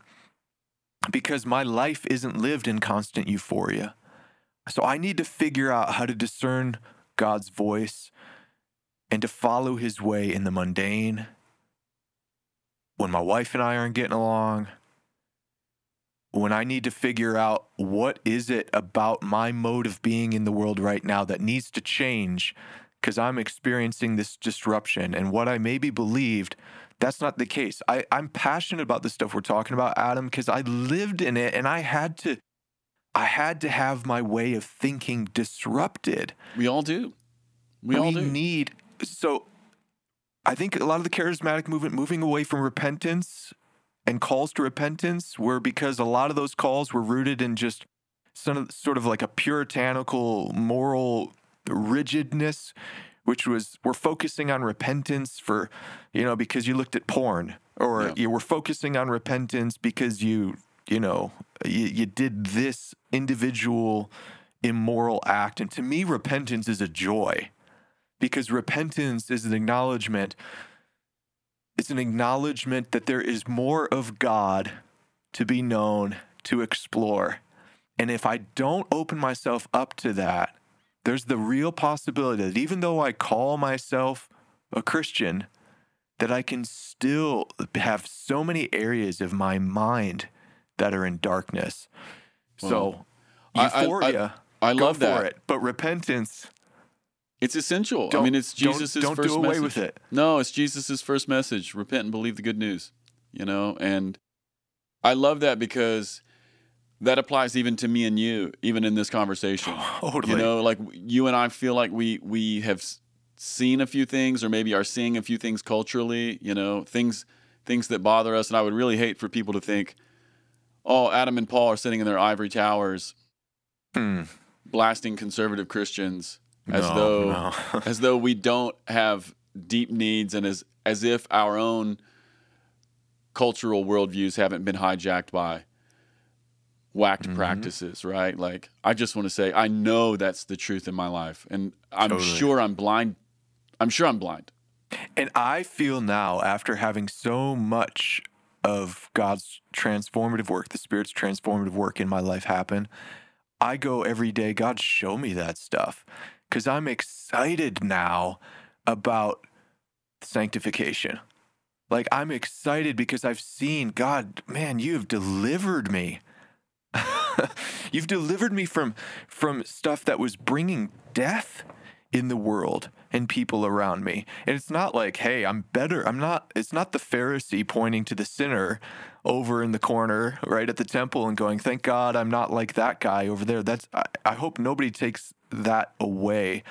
because my life isn't lived in constant euphoria. So I need to figure out how to discern God's voice and to follow his way in the mundane when my wife and I aren't getting along, when I need to figure out what is it about my mode of being in the world right now that needs to change because I'm experiencing this disruption and what I maybe believed, that's not the case. I, I'm passionate about the stuff we're talking about, Adam, because I lived in it and I had to I had to have my way of thinking disrupted. We all do. We, we all do. need so I think a lot of the charismatic movement moving away from repentance and calls to repentance were because a lot of those calls were rooted in just some sort of like a puritanical moral rigidness which was we're focusing on repentance for you know because you looked at porn or yeah. you were focusing on repentance because you you know you, you did this individual immoral act and to me repentance is a joy because repentance is an acknowledgement it's an acknowledgement that there is more of God to be known, to explore. And if I don't open myself up to that, there's the real possibility that even though I call myself a Christian, that I can still have so many areas of my mind that are in darkness. Well, so euphoria, I, I, I love that. It. But repentance, it's essential. Don't, I mean, it's Jesus' don't, don't first do away message. with it. No, it's Jesus' first message. Repent and believe the good news. You know, and I love that because that applies even to me and you, even in this conversation. Totally. You know, like you and I feel like we we have seen a few things, or maybe are seeing a few things culturally. You know, things things that bother us, and I would really hate for people to think, "Oh, Adam and Paul are sitting in their ivory towers, hmm. blasting conservative Christians." as No, though no. as though we don't have deep needs and as as if our own cultural worldviews haven't been hijacked by whacked Mhm. practices, right? Like I just want to say I know that's the truth in my life and I'm Totally. sure I'm blind. I'm sure I'm blind. And I feel now, after having so much of God's transformative work, the Spirit's transformative work in my life happen, I go every day, God, show me that stuff. Because I'm excited now about sanctification. Like, I'm excited because I've seen, God, man, you have delivered me. You've delivered me from from stuff that was bringing death in the world and people around me. And it's not like, hey, I'm better. I'm not it's not the Pharisee pointing to the sinner over in the corner right at the temple and going, "Thank God I'm not like that guy over there." That's I, I hope nobody takes that away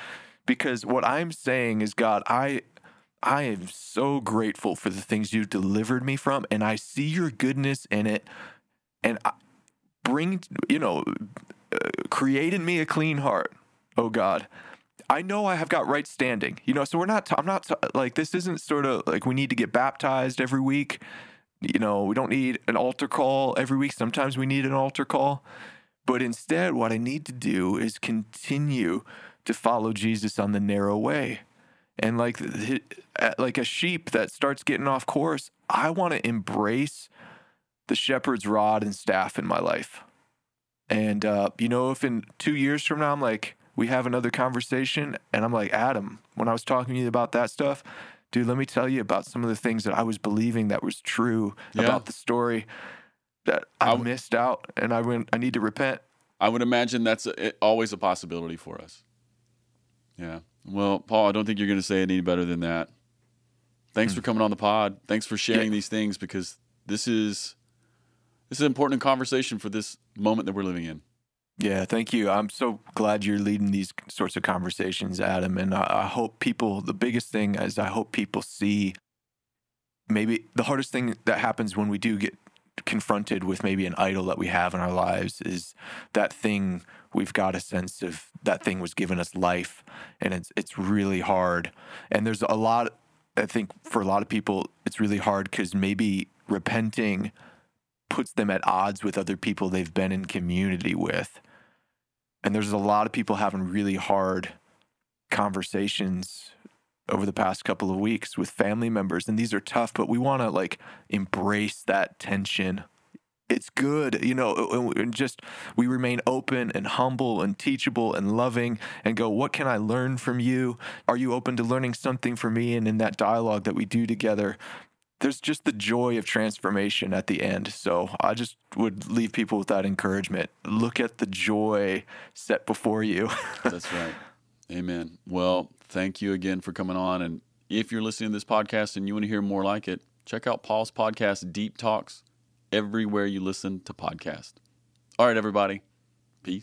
because what I'm saying is, God, I I am so grateful for the things you've delivered me from and I see your goodness in it and I, bring you know uh, create in me a clean heart oh god. I know i have got right standing you know so we're not i'm not like this isn't sort of like we need to get baptized every week. You know we don't need an altar call every week. Sometimes we need an altar call. But instead what i need to do is continue to follow jesus on the narrow way. And like like a sheep that starts getting off course i want to embrace the shepherd's rod and staff in my life. And, uh, you know, if in two years from now, I'm like, we have another conversation, and I'm like, Adam, when I was talking to you about that stuff, dude, let me tell you about some of the things that I was believing that was true Yeah. about the story that I I w- missed out, and I went, I need to repent. I would imagine that's a, it, always a possibility for us. Yeah. Well, Paul, I don't think you're going to say it any better than that. Thanks for coming on the pod. Thanks for sharing Yeah. these things because this is this is an important conversation for this moment that we're living in. Yeah, thank you. I'm so glad you're leading these sorts of conversations, Adam. And I, I hope people, the biggest thing is I hope people see maybe the hardest thing that happens when we do get confronted with maybe an idol that we have in our lives is that thing we've got a sense of that thing was giving us life and it's it's really hard and there's a lot i think for a lot of people it's really hard cuz maybe repenting puts them at odds with other people they've been in community with. And there's a lot of people having really hard conversations over the past couple of weeks with family members. And these are tough but we want to like embrace that tension. It's good you know and- just we remain open and humble and teachable and loving and go what can i learn from you? Are you open to learning something from me? And in that dialogue that we do together there's just the joy of transformation at the end. So I just would leave people with that encouragement. Look at the joy set before you. That's right. Amen. Well, thank you again for coming on. And if you're listening to this podcast and you want to hear more like it, check out Paul's podcast, Deep Talks, everywhere you listen to podcasts. All right, everybody. Peace.